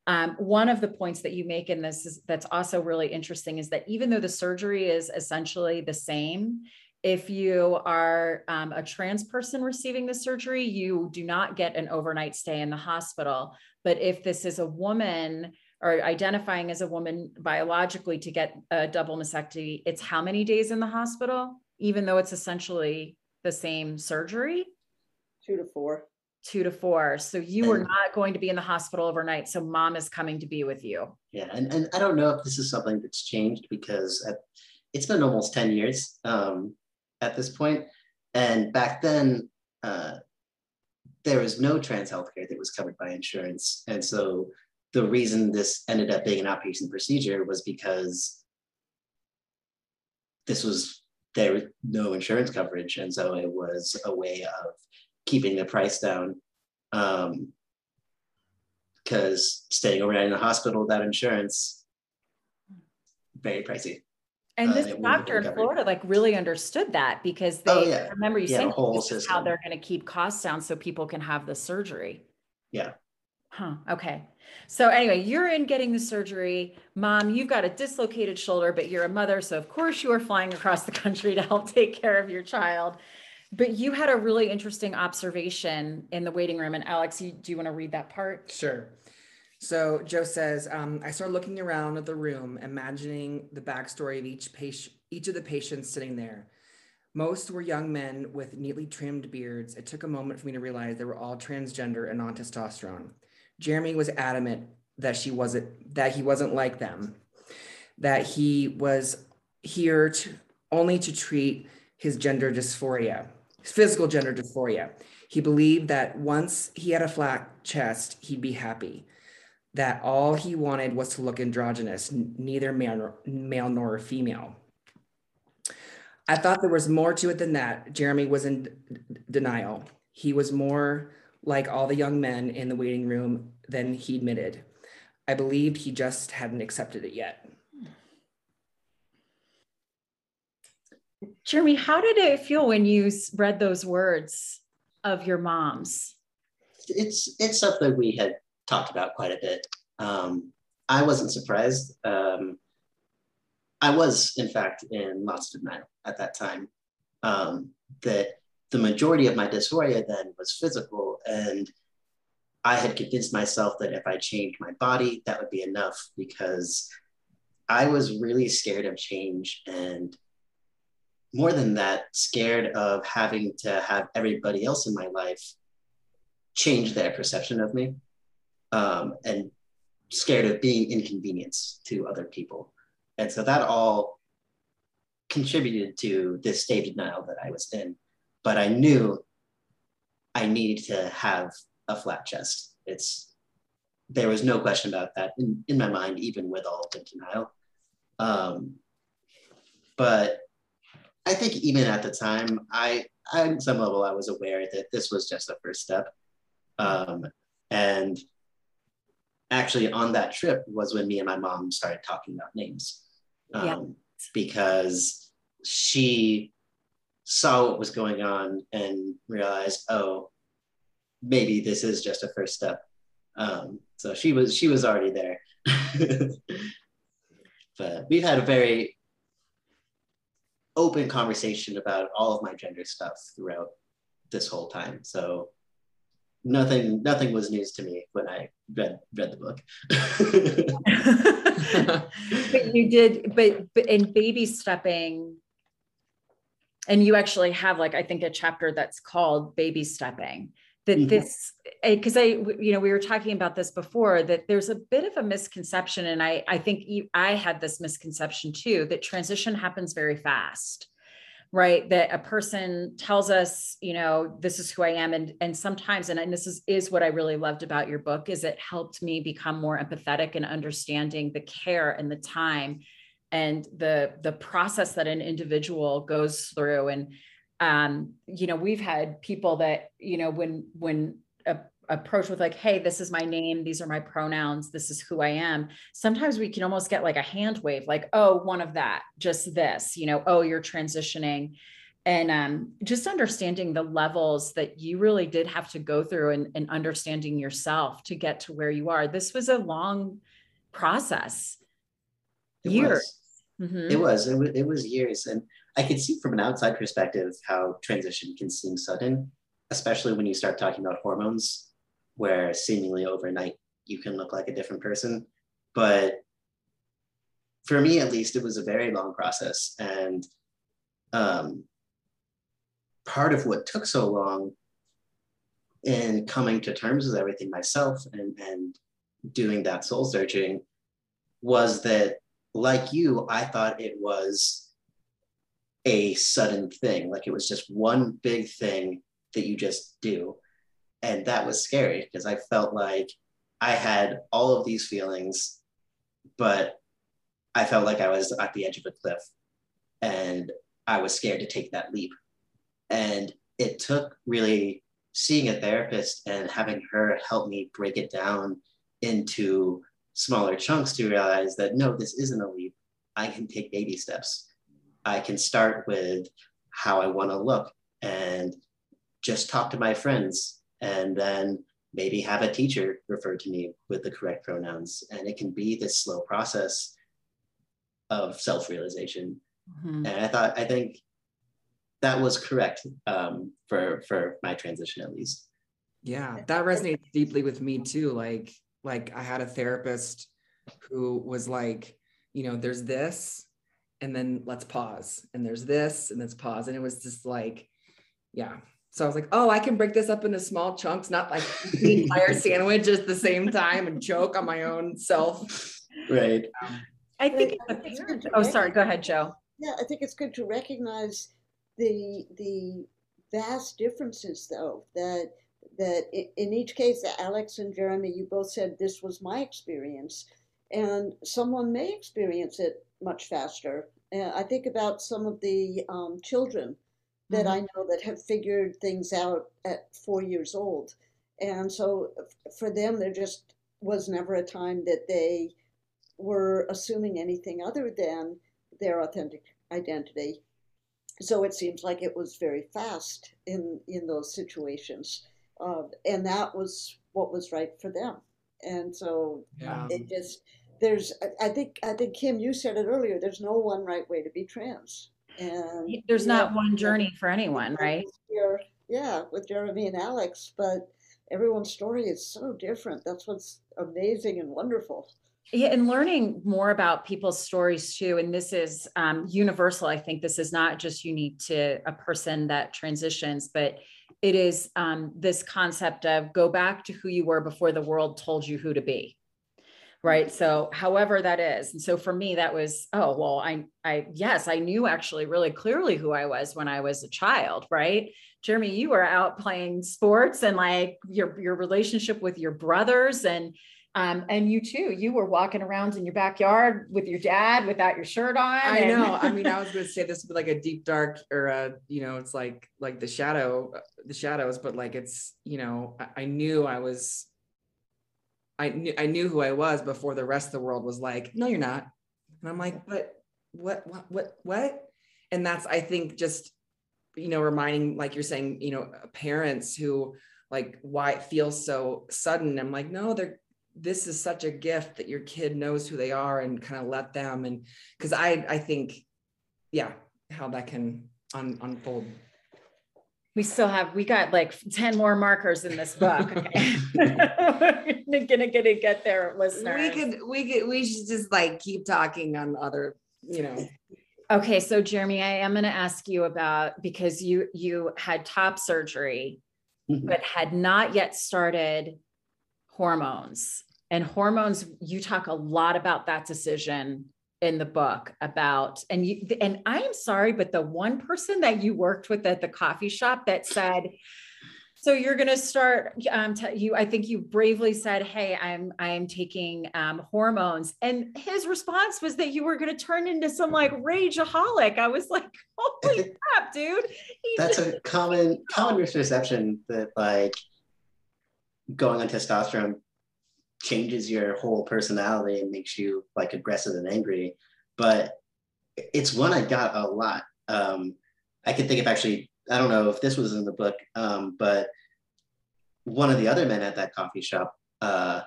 Um, one of the points that you make in this is that's also really interesting is that even though the surgery is essentially the same, if you are um, a trans person receiving the surgery, you do not get an overnight stay in the hospital. But if this is a woman or identifying as a woman biologically to get a double mastectomy, it's how many days in the hospital, even though it's essentially the same surgery? Two to four. Two to four. So you were not going to be in the hospital overnight. So mom is coming to be with you. Yeah. And, and I don't know if this is something that's changed because it's been almost 10 years um, at this point. And back then, uh, there was no trans healthcare that was covered by insurance. And so the reason this ended up being an outpatient procedure was because this was there was no insurance coverage and so it was a way of keeping the price down because um, staying overnight in the hospital without insurance very pricey and uh, this uh, doctor in Florida like really understood that because they oh, yeah. remember you yeah, saying whole how they're going to keep costs down so people can have the surgery. Yeah. Huh. Okay. So anyway, you're in getting the surgery. Mom, you've got a dislocated shoulder, but you're a mother. So of course you are flying across the country to help take care of your child. But you had a really interesting observation in the waiting room. And Alex, you, do you want to read that part? Sure. So Jo says, um, I started looking around at the room, imagining the backstory of each patient, each of the patients sitting there. Most were young men with neatly trimmed beards. It took a moment for me to realize they were all transgender and on testosterone. Jeremy was adamant that she wasn't that he wasn't like them, that he was here to only to treat his gender dysphoria, his physical gender dysphoria. He believed that once he had a flat chest, he'd be happy. That all he wanted was to look androgynous, neither male, male nor female. I thought there was more to it than that. Jeremy was in denial. He was more like all the young men in the waiting room then he admitted. I believed he just hadn't accepted it yet. Jeremy, how did it feel when you read those words of your mom's? It's it's something we had talked about quite a bit. Um, I wasn't surprised. Um, I was, in fact, in lots of denial at that time. Um, that the majority of my dysphoria then was physical. And I had convinced myself that if I changed my body, that would be enough because I was really scared of change. And more than that, scared of having to have everybody else in my life change their perception of me um, and scared of being inconvenience to other people. And so that all contributed to this state of denial that I was in. But I knew I needed to have a flat chest. It's there was no question about that in, in my mind, even with all the denial. Um, but I think even at the time, I, I, on some level, I was aware that this was just a first step. Um, and actually, on that trip was when me and my mom started talking about names. Um, yeah. Because she saw what was going on and realized, oh, maybe this is just a first step. Um, so she was she was already there. but we've had a very open conversation about all of my gender stuff throughout this whole time. So nothing nothing was news to me when I read read the book. but you did, but but in baby stepping, and you actually have like I think a chapter that's called baby stepping. That mm-hmm. this because I you know we were talking about this before that there's a bit of a misconception and I I think I had this misconception too that transition happens very fast right that a person tells us you know this is who i am and and sometimes and, and this is is what i really loved about your book is it helped me become more empathetic and understanding the care and the time and the the process that an individual goes through. And um you know we've had people that you know when when a approach with like hey this is my name. These are my pronouns. This is who i am. Sometimes we can almost get like a hand wave like oh one of that just this you know oh you're transitioning. And um, just understanding the levels that you really did have to go through and, and understanding yourself to get to where you are. This was a long process. It years. Mm-hmm. it was it was it was years and i could see from an outside perspective how transition can seem sudden especially when you start talking about hormones where seemingly overnight you can look like a different person. But for me, at least, it was a very long process. And um, part of what took so long in coming to terms with everything myself and, and doing that soul searching was that, like you, I thought it was a sudden thing. Like it was just one big thing that you just do and that was scary because I felt like I had all of these feelings, but I felt like I was at the edge of a cliff and I was scared to take that leap. And it took really seeing a therapist and having her help me break it down into smaller chunks to realize that no, this isn't a leap. I can take baby steps. I can start with how I want to look and just talk to my friends and then maybe have a teacher refer to me with the correct pronouns. And it can be this slow process of self realization. Mm-hmm. And I thought, I think that was correct um, for for my transition at least. Yeah, that resonates deeply with me too. Like, like I had a therapist who was like, you know, there's this, and then let's pause, and there's this, and let's pause, and it was just like, yeah, so I was like, oh, I can break this up into small chunks, not like the entire sandwich at the same time and choke on my own self. Right. Um, I think I think it's oh, sorry. Go ahead, Jo. Yeah, I think it's good to recognize the the vast differences, though. That that in each case, Alex and Jeremy, you both said this was my experience, and someone may experience it much faster. And I think about some of the um, children that mm-hmm. I know that have figured things out at four years old. And so for them, there just was never a time that they were assuming anything other than their authentic identity. So it seems like it was very fast in, in those situations. Uh, and that was what was right for them. And so yeah. it just, there's I think I think Kim, you said it earlier. There's no one right way to be trans, and There's yeah, not one journey for anyone, right? Here, yeah, with Jeremy and Alex, but everyone's story is so different. That's what's amazing and wonderful. Yeah, and learning more about people's stories too. And this is um, universal. I think this is not just unique to a person that transitions, but it is um, this concept of go back to who you were before the world told you who to be. Right. So, however that is. And so for me, that was, oh, well, I, I, yes, I knew actually really clearly who I was when I was a child. Right. Jeremy, you were out playing sports and like your, your relationship with your brothers and, um, and you too, you were walking around in your backyard with your dad without your shirt on. I and- know. I mean, I was going to say this would be like a deep dark or a, you know, it's like, like the shadow, the shadows, but like, it's, you know, I, I knew I was, I knew, I knew who I was before the rest of the world was like, no, you're not. And I'm like, but what, what, what, what? And that's, I think just, you know, reminding, like you're saying, you know, parents who like, why it feels so sudden. I'm like, no, they're, this is such a gift that your kid knows who they are and kind of let them and because i i think yeah how that can un, unfold. We still have we got like 10 more markers in this book okay? We're gonna gonna get there listeners. we could we could we should just like keep talking on other you know. Okay so jeremy i am gonna ask you about because you you had top surgery Mhm. but had not yet started hormones. And hormones you talk a lot about that decision in the book about and you and i am sorry but the one person that you worked with at the coffee shop that said so you're going to start um, t- you i think you bravely said hey i'm i'm taking um, hormones. And his response was that you were going to turn into some like rageaholic. I was like holy crap dude. He That's just- a common common misperception that like going on testosterone changes your whole personality and makes you like aggressive and angry. But it's one I got a lot. Um, I can think of actually, I don't know if this was in the book, um, but one of the other men at that coffee shop uh,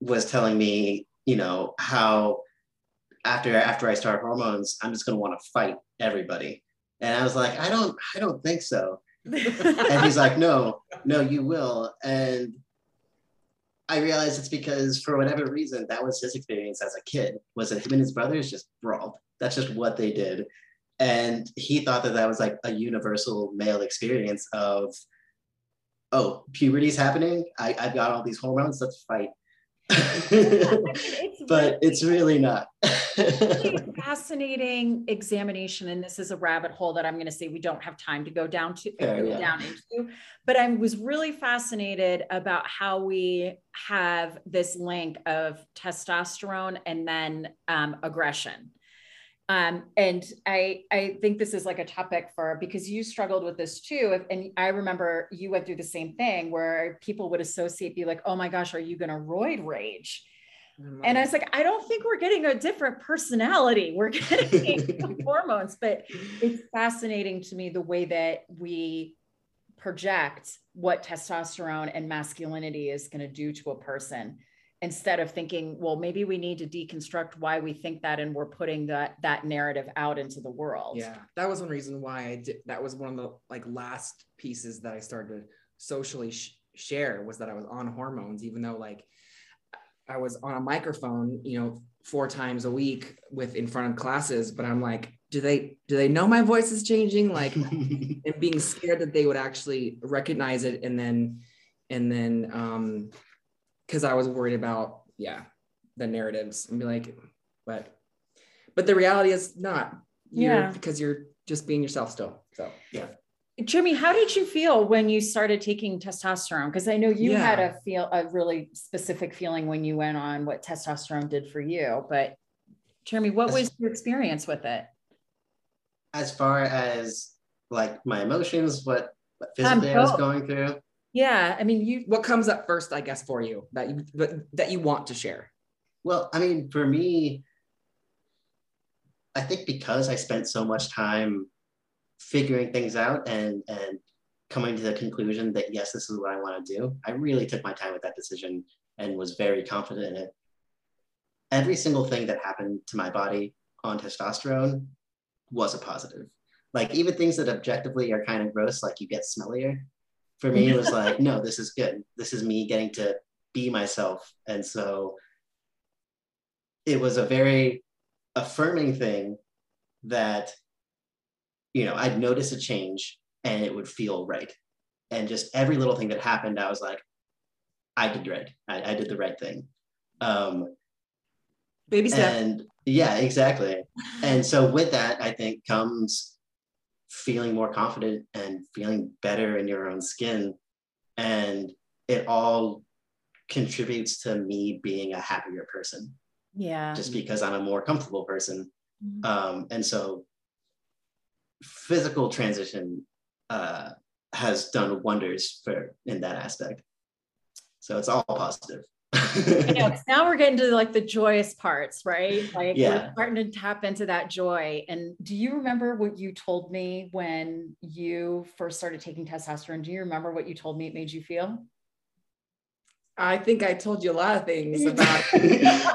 was telling me, you know, how after after I start hormones, I'm just gonna want to fight everybody. And I was like, I don't, I don't think so. And he's like, no, no, you will. And I realized it's because for whatever reason, that was his experience as a kid. Was that him and his brothers just brawled? That's just what they did. And he thought that that was like a universal male experience of, oh, puberty's happening. I, I've got all these hormones. Let's fight. it's but it's really not. really fascinating examination and this is a rabbit hole that i'm going to say we don't have time to go down to Fair, go yeah. down into but i was really fascinated about how we have this link of testosterone and then um, aggression um, and I, I think this is like a topic for because you struggled with this too. And I remember you went through the same thing where people would associate, be like, oh my gosh, are you going to roid rage? And I was like, I don't think we're getting a different personality. We're getting hormones, but it's fascinating to me the way that we project what testosterone and masculinity is going to do to a person instead of thinking, well, maybe we need to deconstruct why we think that and we're putting that that narrative out into the world. yeah that was one reason why i did that was one of the like last pieces that i started to socially sh- share was that i was on hormones even though like i was on a microphone you know four times a week with in front of classes but i'm like do they do they know my voice is changing like and being scared that they would actually recognize it and then and then um because i was worried about yeah the narratives and be like but but the reality is not you're Yeah. because you're just being yourself still so yeah Jimmy, how did you feel when you started taking testosterone? Because I know you had a feel a really specific feeling when you went on what testosterone did for you. But Jeremy, what That's- was your experience with it? as far as like my emotions, what, what um, physically I was going through. Yeah, I mean, you what comes up first i guess for you that you that you want to share Well, I mean, for me, I think because I spent so much time figuring things out and and coming to the conclusion that yes, this is what I want to do. I really took my time with that decision and was very confident in it. every single thing that happened to my body on testosterone was a positive. Like even things that objectively are kind of gross, like you get smellier. For me, it was like, no, this is good. This is me getting to be myself. And so it was a very affirming thing that, you know, I'd notice a change and it would feel right. And just every little thing that happened, I was like, I did right. I, I did the right thing. Um, Baby step. and yeah, exactly. And so with that, I think comes feeling more confident and feeling better in your own skin. And it all contributes to me being a happier person Yeah. just because I'm a more comfortable person. Mhm. Um, and so physical transition uh, has done wonders for in that aspect. So it's all positive. I know, 'cause now we're getting to like the joyous parts, right? Like Yeah. we're starting to tap into that joy. And do you remember what you told me when you first started taking testosterone? Do you remember what you told me it made you feel? I think I told you a lot of things about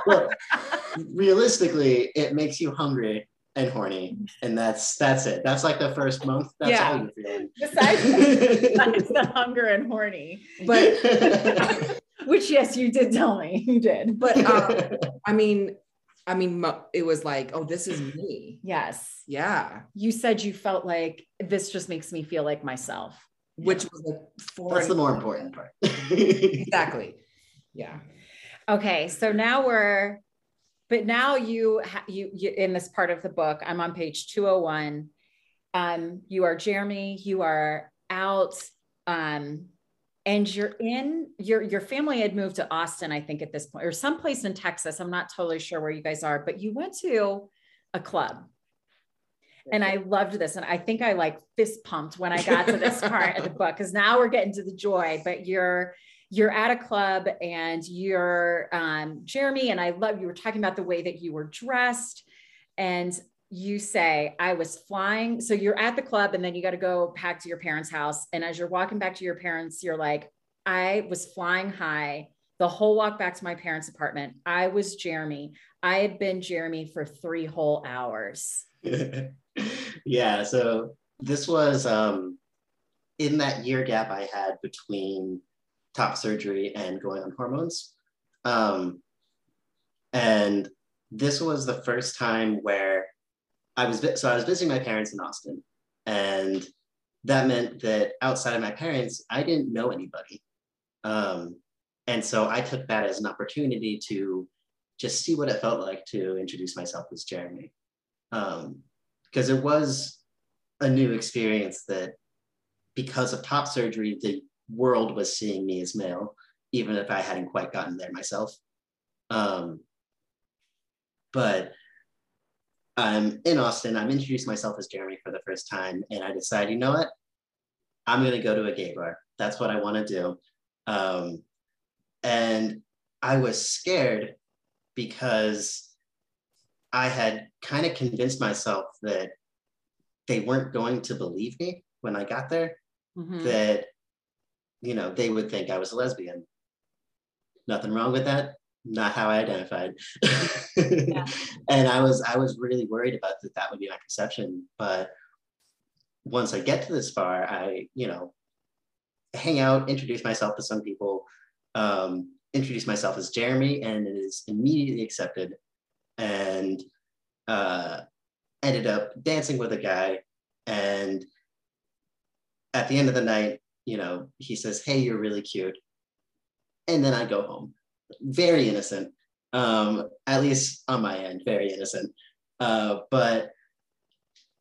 well, realistically, it makes you hungry and horny, and that's that's it. That's like the first month. That's Yeah. all you're feeling. Besides, besides the hunger and horny, but which yes, you did tell me you did. but um, I mean, I mean, it was like, oh, this is me. Yes, Yeah, you said you felt like this just makes me feel like myself. which was like four. that's the more important part. Exactly. Yeah. Okay, so now we're, but now you ha- you, you in this part of the book. I'm on page 201. Um, you are Jeremy. You are out, um, and you're in your your family had moved to Austin, I think, at this point, or someplace in Texas. I'm not totally sure where you guys are, but you went to a club. And I loved this. And I think I like fist pumped when I got to this part of the book because now we're getting to the joy. But you're you're at a club and you're um, Jeremy, and I love you were talking about the way that you were dressed, and you say I was flying. So you're at the club, and then you got to go back to your parents' house. And as you're walking back to your parents, you're like, I was flying high the whole walk back to my parents' apartment. I was Jeremy. I had been Jeremy for three whole hours. yeah, so this was um, in that year gap I had between top surgery and going on hormones. Um, and this was the first time where I was, so I was visiting my parents in Austin. And that meant that outside of my parents, I didn't know anybody. Um, and so I took that as an opportunity to just see what it felt like to introduce myself as Jeremy. Um, because it was a new experience that because of top surgery, the world was seeing me as male, even if I hadn't quite gotten there myself. Um, but I'm in Austin, I'm introducing myself as Jeremy for the first time, and I decide, you know what? I'm gonna go to a gay bar. That's what I wanna do. Um, and I was scared because I had kind of convinced myself that they weren't going to believe me when I got there, Mhm. that, you know, they would think I was a lesbian. Nothing wrong with that. Not how I identified. and I was I was really worried about that that would be my perception. But once I get to this bar, I, you know, hang out, introduce myself to some people, um, introduce myself as Jeremy, and it is immediately accepted. And uh, ended up dancing with a guy. And at the end of the night, you know, he says, Hey, you're really cute. And then I go home. Very innocent, um, at least on my end, very innocent. Uh, but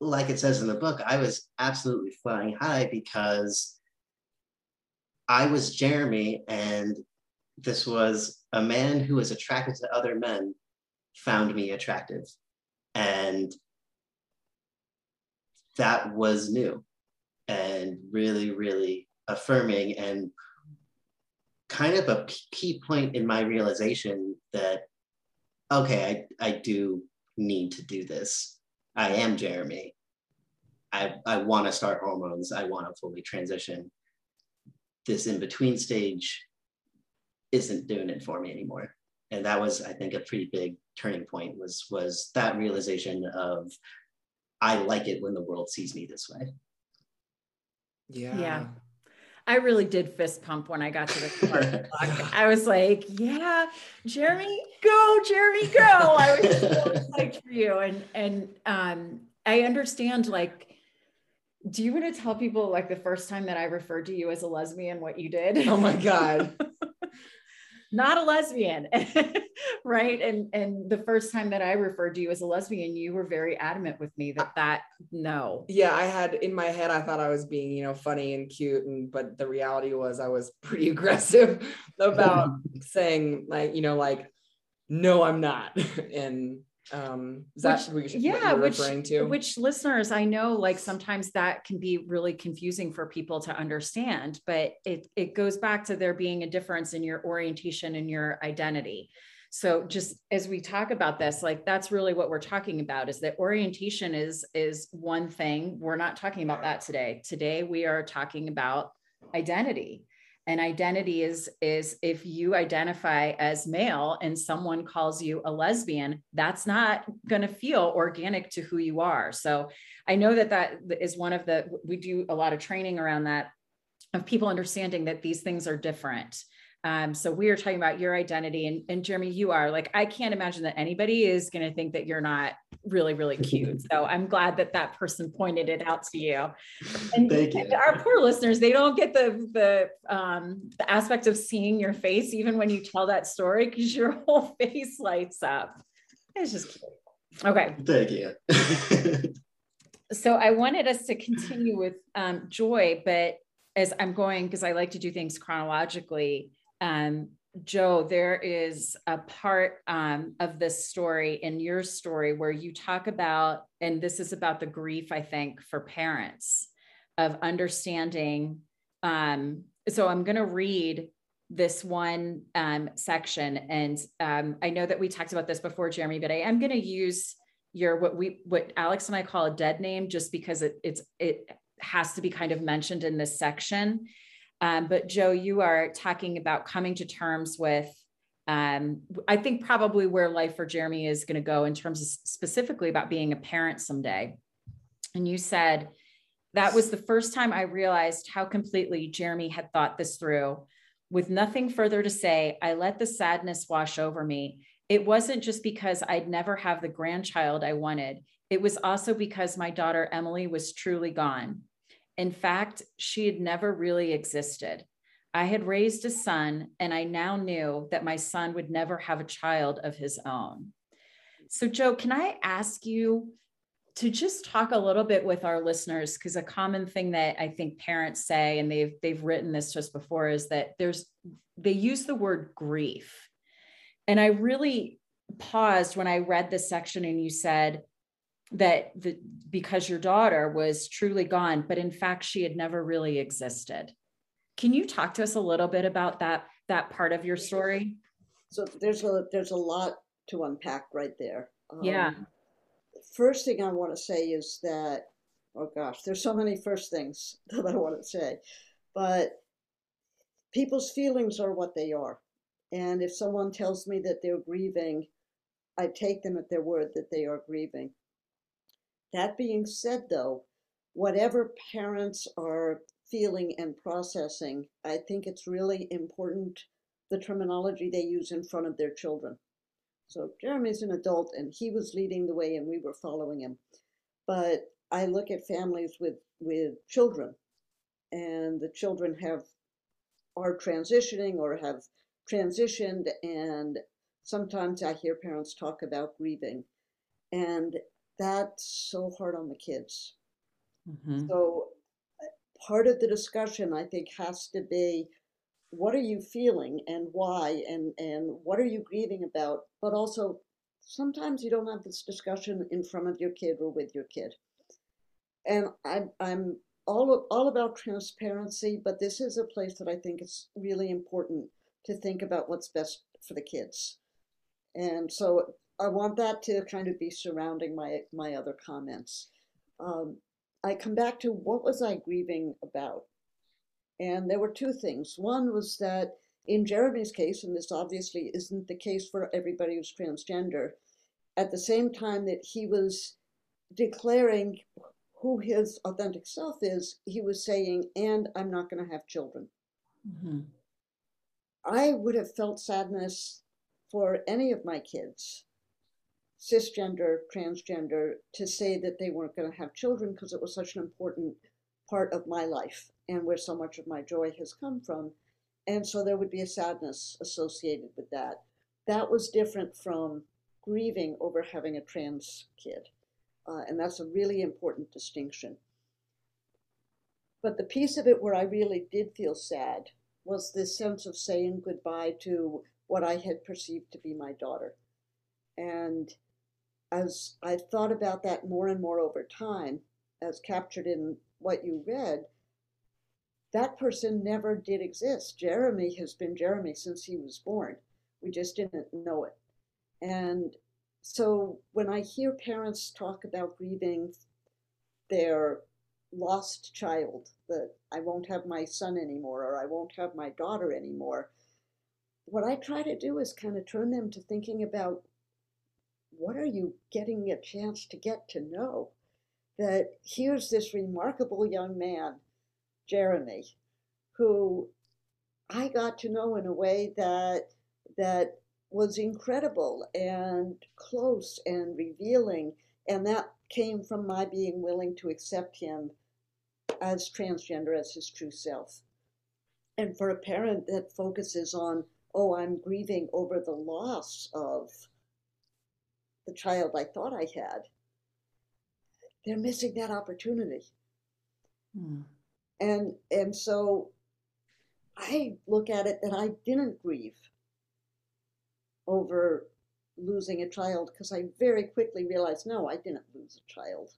like it says in the book, I was absolutely flying high because I was Jeremy, and this was a man who was attracted to other men, found me attractive. And that was new and really, really affirming and kind of a key point in my realization that, okay, I, I do need to do this. I am Jeremy. I, I want to start hormones. I want to fully transition. This in between stage isn't doing it for me anymore. and that was i think a pretty big turning point was was that realization of i like it when the world sees me this way Yeah. Yeah. I really did fist pump when I got to the part. I was like, yeah, Jeremy, go, Jeremy, go. I was so excited for you. And and um I understand like do you want to tell people like the first time that I referred to you as a lesbian what you did? Oh my God. Not a lesbian. right? And and the first time that I referred to you as a lesbian, you were very adamant with me that that no. yeah, I had in my head, I thought I was being, you know, funny and cute. And but the reality was I was pretty aggressive about saying, like, you know, like, no, I'm not. and um is that Which- what you- what yeah, which referring to? which listeners I know like sometimes that can be really confusing for people to understand, but it it goes back to there being a difference in your orientation and your identity. So just as we talk about this, like that's really what we're talking about is that orientation is is one thing. We're not talking about that today. Today we are talking about identity. And identity is is if you identify as male and someone calls you a lesbian, that's not going to feel organic to who you are. So I know that that is one of the we do a lot of training around that of people understanding that these things are different. Um, so we are talking about your identity, and, and Jeremy, you are like I can't imagine that anybody is going to think that you're not really, really cute. So I'm glad that that person pointed it out to you. And Thank you. our poor listeners, they don't get the the um, the aspect of seeing your face even when you tell that story because your whole face lights up. It's just cute. Okay, thank you so I wanted us to continue with um, joy, but as I'm going, because I like to do things chronologically, um, Jo, there is a part um, of this story in your story where you talk about, and this is about the grief, I think, for parents of understanding. Um, so I'm going to read this one um, section, and um, I know that we talked about this before, Jeremy, but I am going to use your what we what Alex and I call a dead name, just because it it's it has to be kind of mentioned in this section. Um, but Jo, you are talking about coming to terms with, um, I think probably where life for Jeremy is going to go in terms of specifically about being a parent someday. And you said that was the first time I realized how completely Jeremy had thought this through. With nothing further to say, I let the sadness wash over me. It wasn't just because I'd never have the grandchild I wanted. It was also because my daughter Emily was truly gone. In fact, she had never really existed. I had raised a son, and I now knew that my son would never have a child of his own. So, Jo, can I ask you to just talk a little bit with our listeners? Because a common thing that I think parents say, and they've they've written this just before, is that there's they use the word grief. And I really paused when I read this section and you said, that the because your daughter was truly gone but in fact she had never really existed can you talk to us a little bit about that that part of your story So there's a there's a lot to unpack right there. Yeah. Um, First thing I want to say is that oh gosh, there's so many first things that I want to say, but people's feelings are what they are, and if someone tells me that they're grieving, I take them at their word that they are grieving. That being said, though, whatever parents are feeling and processing, I think it's really important the terminology they use in front of their children. So Jeremy's an adult and he was leading the way and we were following him. But I look at families with, with children and the children have are transitioning or have transitioned and sometimes I hear parents talk about grieving and that's so hard on the kids. Mhm. So part of the discussion I think has to be what are you feeling and why and and what are you grieving about but also sometimes you don't have this discussion in front of your kid or with your kid and i'm i'm all all about transparency but this is a place that i think is really important to think about what's best for the kids and so i want that to kind of be surrounding my my other comments um, i come back to what was i grieving about and there were two things. One was that in Jeremy's case, and this obviously isn't the case for everybody who's transgender, at the same time that he was declaring who his authentic self is, he was saying, and I'm not going to have children. Mm-hmm. I would have felt sadness for any of my kids, cisgender, transgender, to say that they weren't going to have children because it was such an important part of my life and where so much of my joy has come from. And so there would be a sadness associated with that. That was different from grieving over having a trans kid. Uh, and that's a really important distinction. But the piece of it where I really did feel sad was this sense of saying goodbye to what I had perceived to be my daughter. And as I thought about that more and more over time, as captured in what you read, that person never did exist. Jeremy has been Jeremy since he was born. We just didn't know it. And so when I hear parents talk about grieving their lost child, that I won't have my son anymore or I won't have my daughter anymore, what I try to do is kind of turn them to thinking about what are you getting a chance to get to know? That here's this remarkable young man, Jeremy, who I got to know in a way that that was incredible and close and revealing. And that came from my being willing to accept him as transgender, as his true self. And for a parent that focuses on, oh, I'm grieving over the loss of the child I thought I had, they're missing that opportunity. Hmm. And and so I look at it that I didn't grieve over losing a child because I very quickly realized no, I didn't lose a child.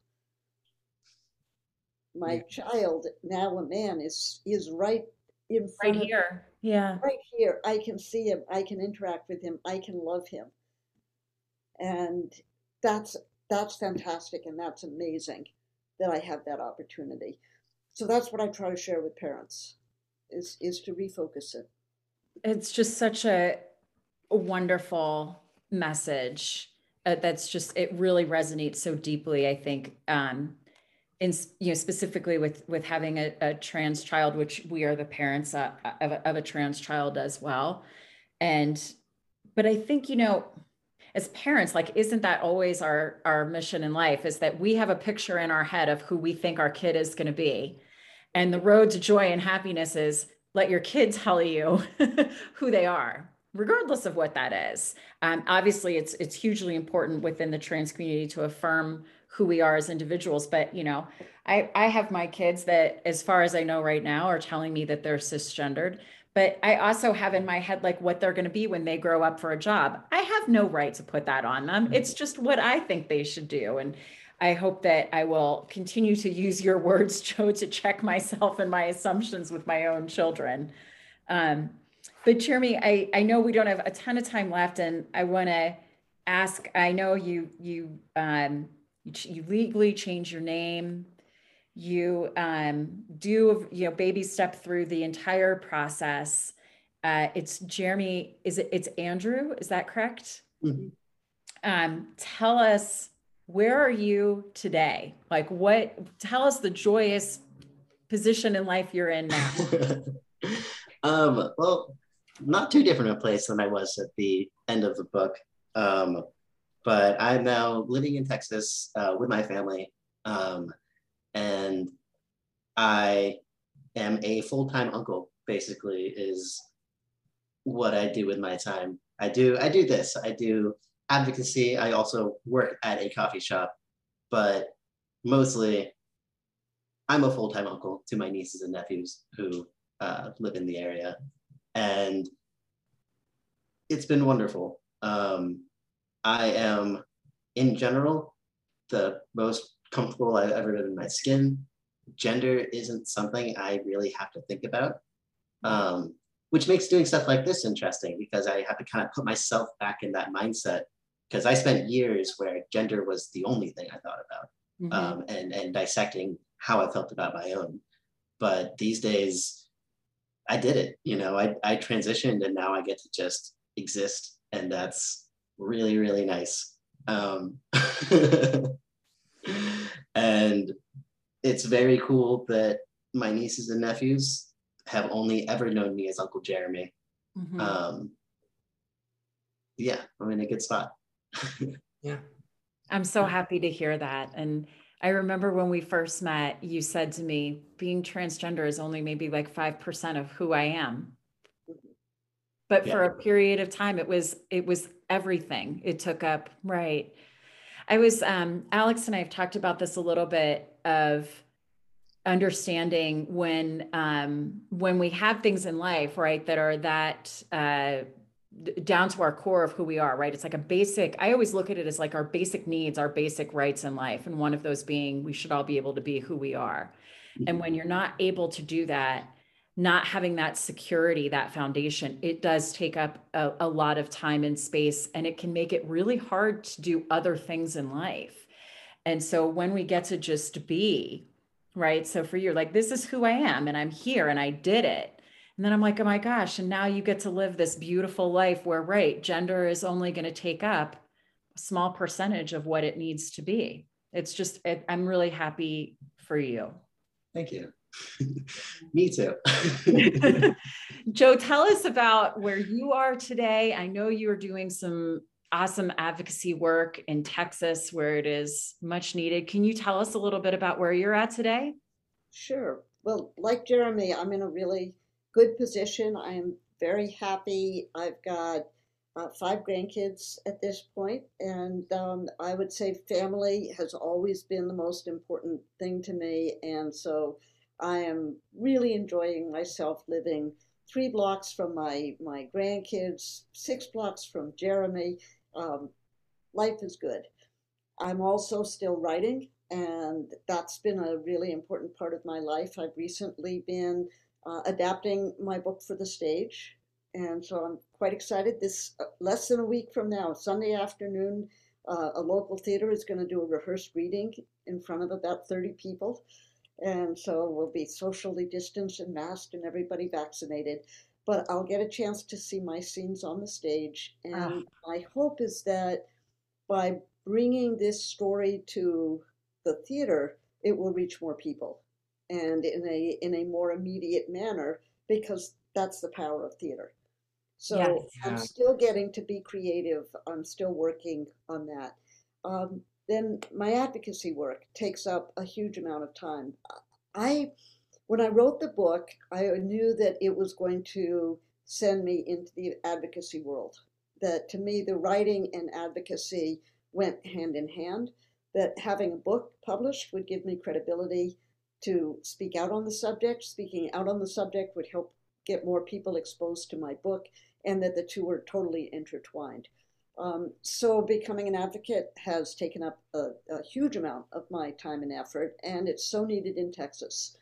My yeah. child, now a man, is is right in front right here. Yeah. Right here. I can see him. I can interact with him. I can love him. And that's that's fantastic and that's amazing that I have that opportunity. So that's what I try to share with parents is is to refocus it. It's just such a wonderful message uh, that's just it really resonates so deeply i think um in you know specifically with with having a, a trans child which we are the parents uh, of, a, of a trans child as well and but i think you know as parents like isn't that always our our mission in life is that we have a picture in our head of who we think our kid is going to be and the road to joy and happiness is let your kids tell you who they are regardless of what that is. Um, obviously, it's it's hugely important within the trans community to affirm who we are as individuals. But you know, I I have my kids that, as far as I know right now, are telling me that they're cisgendered. But I also have in my head like what they're going to be when they grow up for a job. I have no right to put that on them. It's just what I think they should do. And I hope that I will continue to use your words, Jo, to check myself and my assumptions with my own children. Um, but Jeremy, I, I know we don't have a ton of time left, and I want to ask. I know you you um, you, you legally change your name. You um, do you know baby step through the entire process. Uh, it's Jeremy. Is it? It's Andrew. Is that correct? Mm-hmm. Um, tell us where are you today? Like what? Tell us the joyous position in life you're in now. um, well, not too different a place than I was at the end of the book. Um, but I'm now living in Texas uh, with my family, um, and I am a full-time uncle. Basically, is what I do with my time. I do I do this. I do advocacy. I also work at a coffee shop, but mostly I'm a full-time uncle to my nieces and nephews who uh, live in the area and it's been wonderful. Um, I am, in general, the most comfortable I've ever been in my skin. Gender isn't something I really have to think about, um, which makes doing stuff like this interesting because I have to kind of put myself back in that mindset because I spent years where gender was the only thing I thought about mm-hmm. um, and, and dissecting how I felt about my own. But these days, I did it. You know, I, I transitioned and now I get to just exist. And that's really, really nice. Um, and it's very cool that my nieces and nephews have only ever known me as Uncle Jeremy. Mhm. Um, yeah, I'm in a good spot. Yeah. I'm so happy to hear that. And I remember when we first met, you said to me, being transgender is only maybe like 5% of who I am. But for a period of time, it was it was everything. It took up, right. I was um Alex and I have talked about this a little bit of understanding when um when we have things in life, right, that are that uh down to our core of who we are, right? It's like a basic, I always look at it as like our basic needs, our basic rights in life. And one of those being we should all be able to be who we are. And when you're not able to do that, not having that security, that foundation, it does take up a, a lot of time and space, and it can make it really hard to do other things in life. And so when we get to just be, right? So for you, like, this is who I am, and I'm here, and I did it. And then I'm like, oh my gosh, and now you get to live this beautiful life where, right, gender is only going to take up a small percentage of what it needs to be. It's just, it, I'm really happy for you. Thank you. Me too. Jo, tell us about where you are today. I know you are doing some awesome advocacy work in Texas where it is much needed. Can you tell us a little bit about where you're at today? Sure. Well, like Jeremy, I'm in a really good position. I am very happy. I've got uh, five grandkids at this point, and um, I would say family has always been the most important thing to me. And so I am really enjoying myself living three blocks from my, my grandkids, six blocks from Jeremy. Um, life is good. I'm also still writing, and that's been a really important part of my life. I've recently been uh, adapting my book for the stage, and so I'm quite excited. This uh, less than a week from now, Sunday afternoon, uh, a local theater is going to do a rehearsed reading in front of about 30 people. And so we'll be socially distanced and masked and everybody vaccinated. But I'll get a chance to see my scenes on the stage. And Ah. my hope is that by bringing this story to the theater, it will reach more people and in a in a more immediate manner because that's the power of theater. So Yes. I'm still getting to be creative. I'm still working on that. Um, then my advocacy work takes up a huge amount of time. I, when I wrote the book, I knew that it was going to send me into the advocacy world. That to me, the writing and advocacy went hand in hand. That having a book published would give me credibility to speak out on the subject. Speaking out on the subject would help get more people exposed to my book, and that the two were totally intertwined. Um, so becoming an advocate has taken up a, a huge amount of my time and effort, and it's so needed in Texas.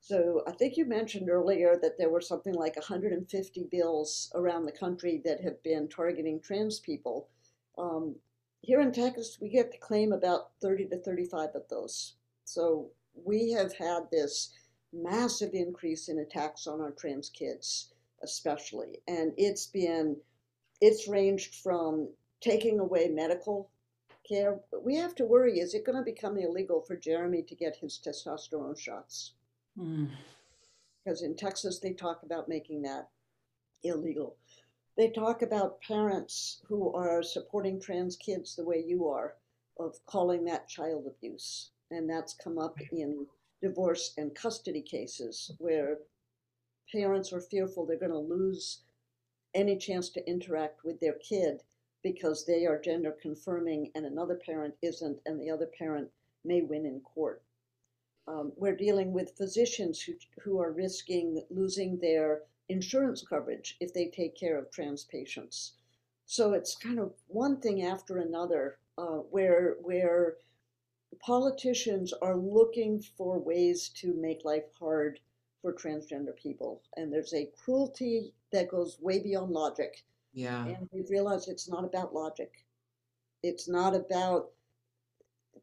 So I think you mentioned earlier that there were something like 150 bills around the country that have been targeting trans people. Um, here in Texas, we get to claim about 30 to 35 of those. So we have had this massive increase in attacks on our trans kids, especially, and it's been it's ranged from taking away medical care. But we have to worry is it going to become illegal for Jeremy to get his testosterone shots? Mm. Because in Texas, they talk about making that illegal. They talk about parents who are supporting trans kids the way you are, of calling that child abuse. And that's come up in divorce and custody cases where parents are fearful they're going to lose any chance to interact with their kid because they are gender confirming and another parent isn't, and the other parent may win in court. Um, we're dealing with physicians who, who are risking losing their insurance coverage if they take care of trans patients. So it's kind of one thing after another uh, where, where politicians are looking for ways to make life hard for transgender people. And there's a cruelty that goes way beyond logic. Yeah. And we realize it's not about logic. It's not about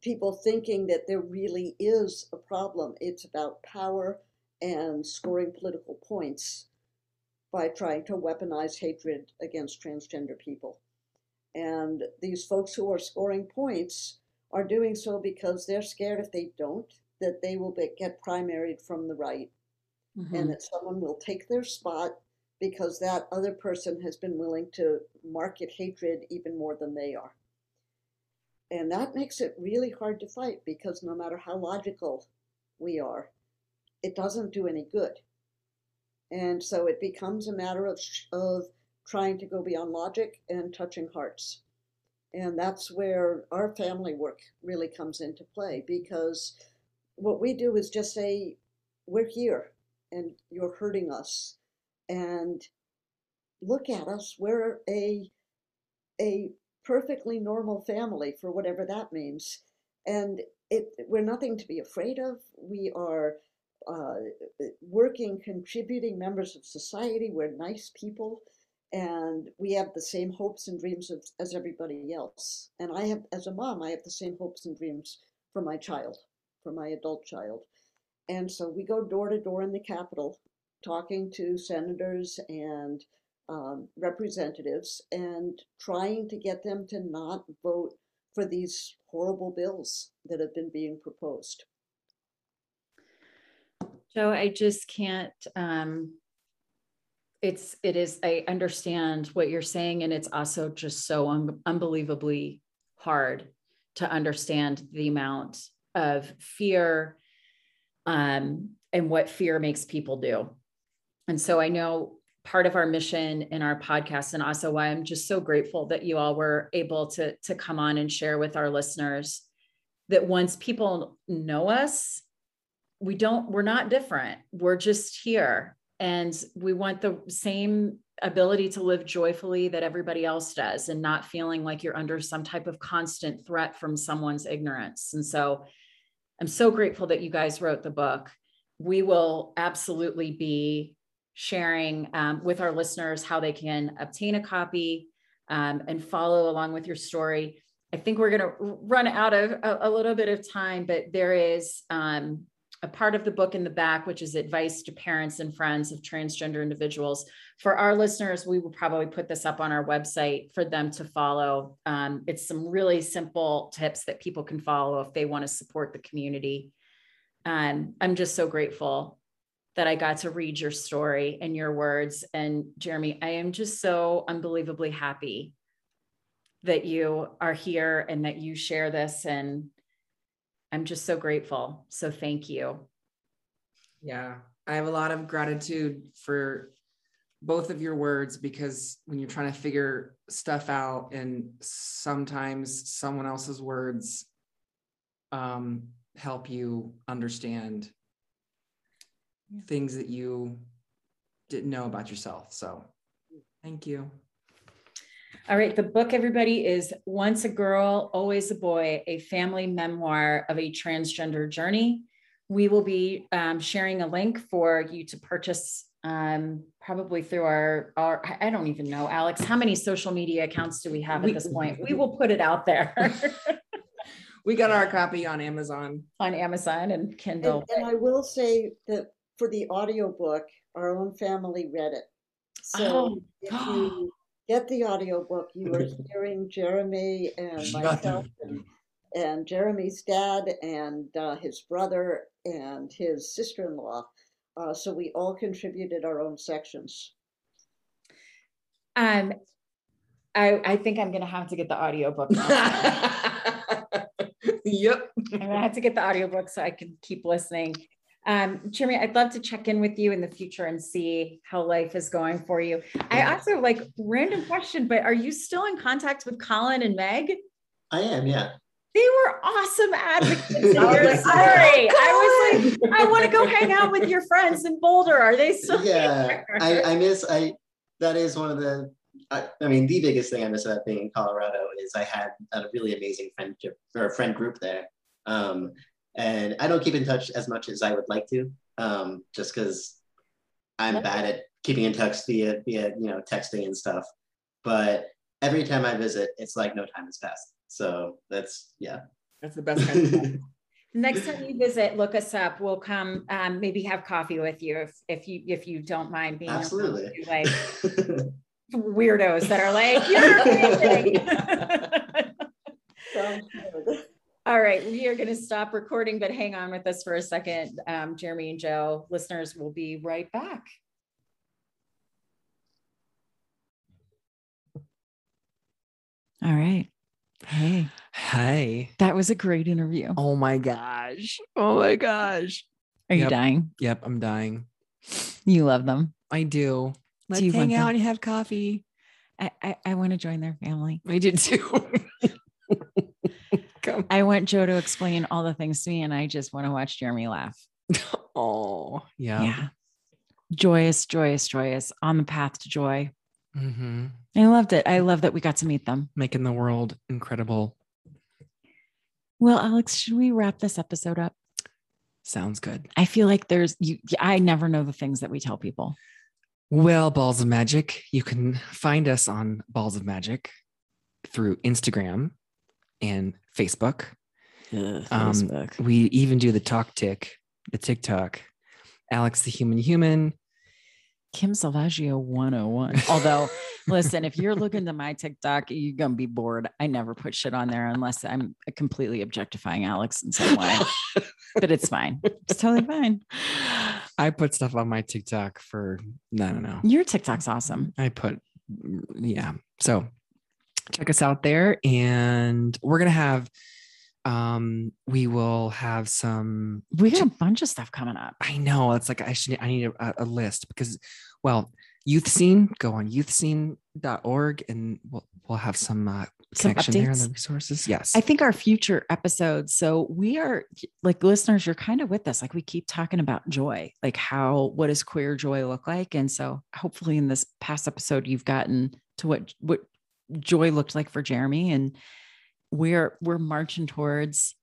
people thinking that there really is a problem. It's about power and scoring political points by trying to weaponize hatred against transgender people. And these folks who are scoring points are doing so because they're scared if they don't, that they will be, get primaried from the right Mm-hmm. and that someone will take their spot because that other person has been willing to market hatred even more than they are. And that makes it really hard to fight because no matter how logical we are, it doesn't do any good. And so it becomes a matter of, of trying to go beyond logic and touching hearts. And that's where our family work really comes into play because what we do is just say, we're here and you're hurting us. And look at us, we're a, a perfectly normal family for whatever that means. And it, we're nothing to be afraid of. We are uh, working, contributing members of society. We're nice people and we have the same hopes and dreams of, as everybody else. And I have, as a mom, I have the same hopes and dreams for my child, for my adult child. And so we go door to door in the Capitol, talking to senators and um, representatives and trying to get them to not vote for these horrible bills that have been being proposed. Jo, I just can't. Um, it's it is. I understand what you're saying, and it's also just so un- unbelievably hard to understand the amount of fear um, and what fear makes people do. And so I know part of our mission in our podcast, and also why I'm just so grateful that you all were able to to come on and share with our listeners that once people know us we don't we're not different. We're just here. And we want the same ability to live joyfully that everybody else does and not feeling like you're under some type of constant threat from someone's ignorance. And so i'm so grateful that you guys wrote the book. We will absolutely be sharing um, with our listeners how they can obtain a copy um, and follow along with your story i think we're going to run out of a, a, little bit of time but there is um, a part of the book in the back, which is advice to parents and friends of transgender individuals. For our listeners, we will probably put this up on our website for them to follow. Um, it's some really simple tips that people can follow if they want to support the community. And I'm just so grateful that I got to read your story and your words. And Jeremy, I am just so unbelievably happy that you are here and that you share this and I'm just so grateful. So thank you. Yeah, I have a lot of gratitude for both of your words because when you're trying to figure stuff out and sometimes someone else's words um, help you understand things that you didn't know about yourself. So thank you. All right, the book, everybody, is Once a Girl, Always a Boy, a family memoir of a transgender journey. We will be um, sharing a link for you to purchase um, probably through our, our, I don't even know, Alex, how many social media accounts do we have at this point? We will put it out there. we got our copy on Amazon. On Amazon and Kindle. And, and I will say that for the audiobook, our own family read it. So Oh. if you get the audiobook, you are hearing Jeremy and myself and, and Jeremy's dad and uh, his brother and his sister-in-law. Uh, so we all contributed our own sections. Um, I, I think I'm gonna have to get the audiobook. yep. I'm gonna have to get the audiobook so I can keep listening. Um, Jeremy, I'd love to check in with you in the future and see how life is going for you. I also like random question, but are you still in contact with Colin and Meg? I am, yeah. They were awesome advocates in your story. I was like, I want to go hang out with your friends in Boulder. Are they still yeah? I, I miss I that is one of the I, I mean the biggest thing I miss about being in Colorado is I had a really amazing friendship or friend group there. Um, and I don't keep in touch as much as I would like to, um, just because I'm bad at keeping in touch via via you know texting and stuff. But every time I visit, it's like no time has passed. So that's yeah. That's the best kind of Next time you visit, look us up. We'll come, um, maybe have coffee with you if if you if you don't mind being Absolutely. like weirdos that are like, you're amazing. Sounds good. All right, we are going to stop recording, but hang on with us for a second. Um, Jeremy and Jo, listeners will be right back. All right. Hey, Hey. that was a great interview. Oh my gosh. Oh my gosh. Are you Yep. dying? Yep, I'm dying. You love them. I do. Let's you hang out them? and have coffee. I, I, I want to join their family. I did too. I want Jo to explain all the things to me, and I just want to watch Jeremy laugh. Oh, yeah. Yeah. Joyous, joyous, joyous on the path to joy. hmm I loved it. I love that we got to meet them. Making the world incredible. Well, Alex, should we wrap this episode up? Sounds good. I feel like there's you I never know the things that we tell people. Well, Balls of Magic, you can find us on Balls of Magic through Instagram and Facebook. Um, We even do the talk tick, the TikTok. Alex the Human Human. Kim Salvaggio 101. Although, listen, if you're looking to my TikTok, you're gonna be bored. I never put shit on there unless I'm completely objectifying Alex in some way. but it's fine. It's totally fine. I put stuff on my TikTok for I don't know. Your TikTok's awesome. I put yeah. So check us out there and we're gonna have um we will have some We got a bunch of stuff coming up. I know it's like I should I need a, a list because well Youth Seen go on youthseen.org and we'll we'll have some uh Some connection there in the resources. Yes. I think our future episodes. So we are like listeners, you're kind of with us. Like we keep talking about joy, like how what does queer joy look like? And so hopefully in this past episode, you've gotten to what what joy looked like for Jeremy. And we're we're marching towards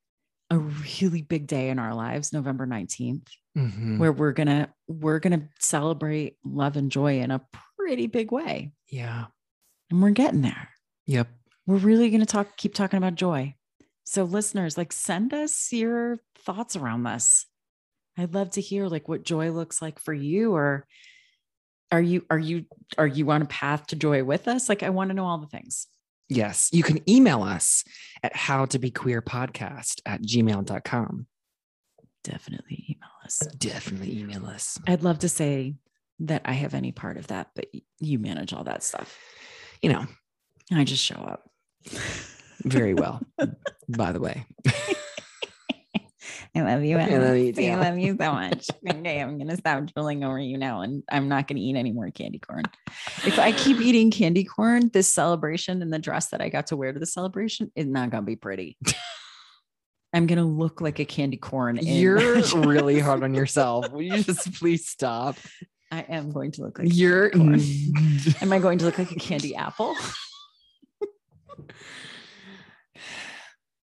a really big day in our lives, November 19th, Mhm. where we're gonna we're gonna celebrate love and joy in a pretty big way. Yeah. And we're getting there Yep. we're really going to talk keep talking about joy so listeners like send us your thoughts around this i'd love to hear like what joy looks like for you or are you are you are you on a path to joy with us like i want to know all the things Yes. You can email us at how to be queer podcast at gmail.com. definitely email us Definitely email us. i'd love to say that i have any part of that but you manage all that stuff You know, i just show up very well, by the way. I love you. I love you too. I love you so much. okay, I'm gonna stop drooling over you now, and I'm not gonna eat any more candy corn. If I keep eating candy corn, this celebration and the dress that I got to wear to the celebration is not gonna be pretty. I'm gonna look like a candy corn. You're really hard on yourself. Will you just please stop? I am going to look like. You're. Am I going to look like a candy apple?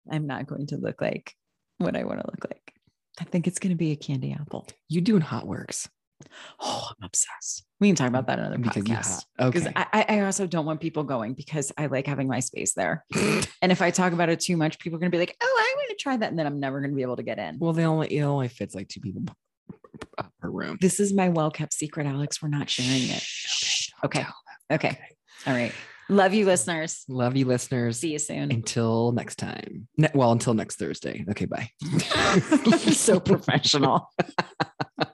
I'm not going to look like what I want to look like. I think it's going to be a candy apple. you doing hot works Oh, I'm obsessed. We can talk about that another because podcast. hot. Because Okay. I, I I also don't want people going because I like having my space there. and if I talk about it too much, people are going to be like, "Oh, I want to try that," and then I'm never going to be able to get in. well, they only it only fits like two people per room. This is my well kept secret, Alex. We're not sharing it. Shh, don't Okay. Okay. All right. Love you, listeners. Love you, listeners. See you soon. Until next time. Ne- well, until next Thursday. Okay, bye. so professional.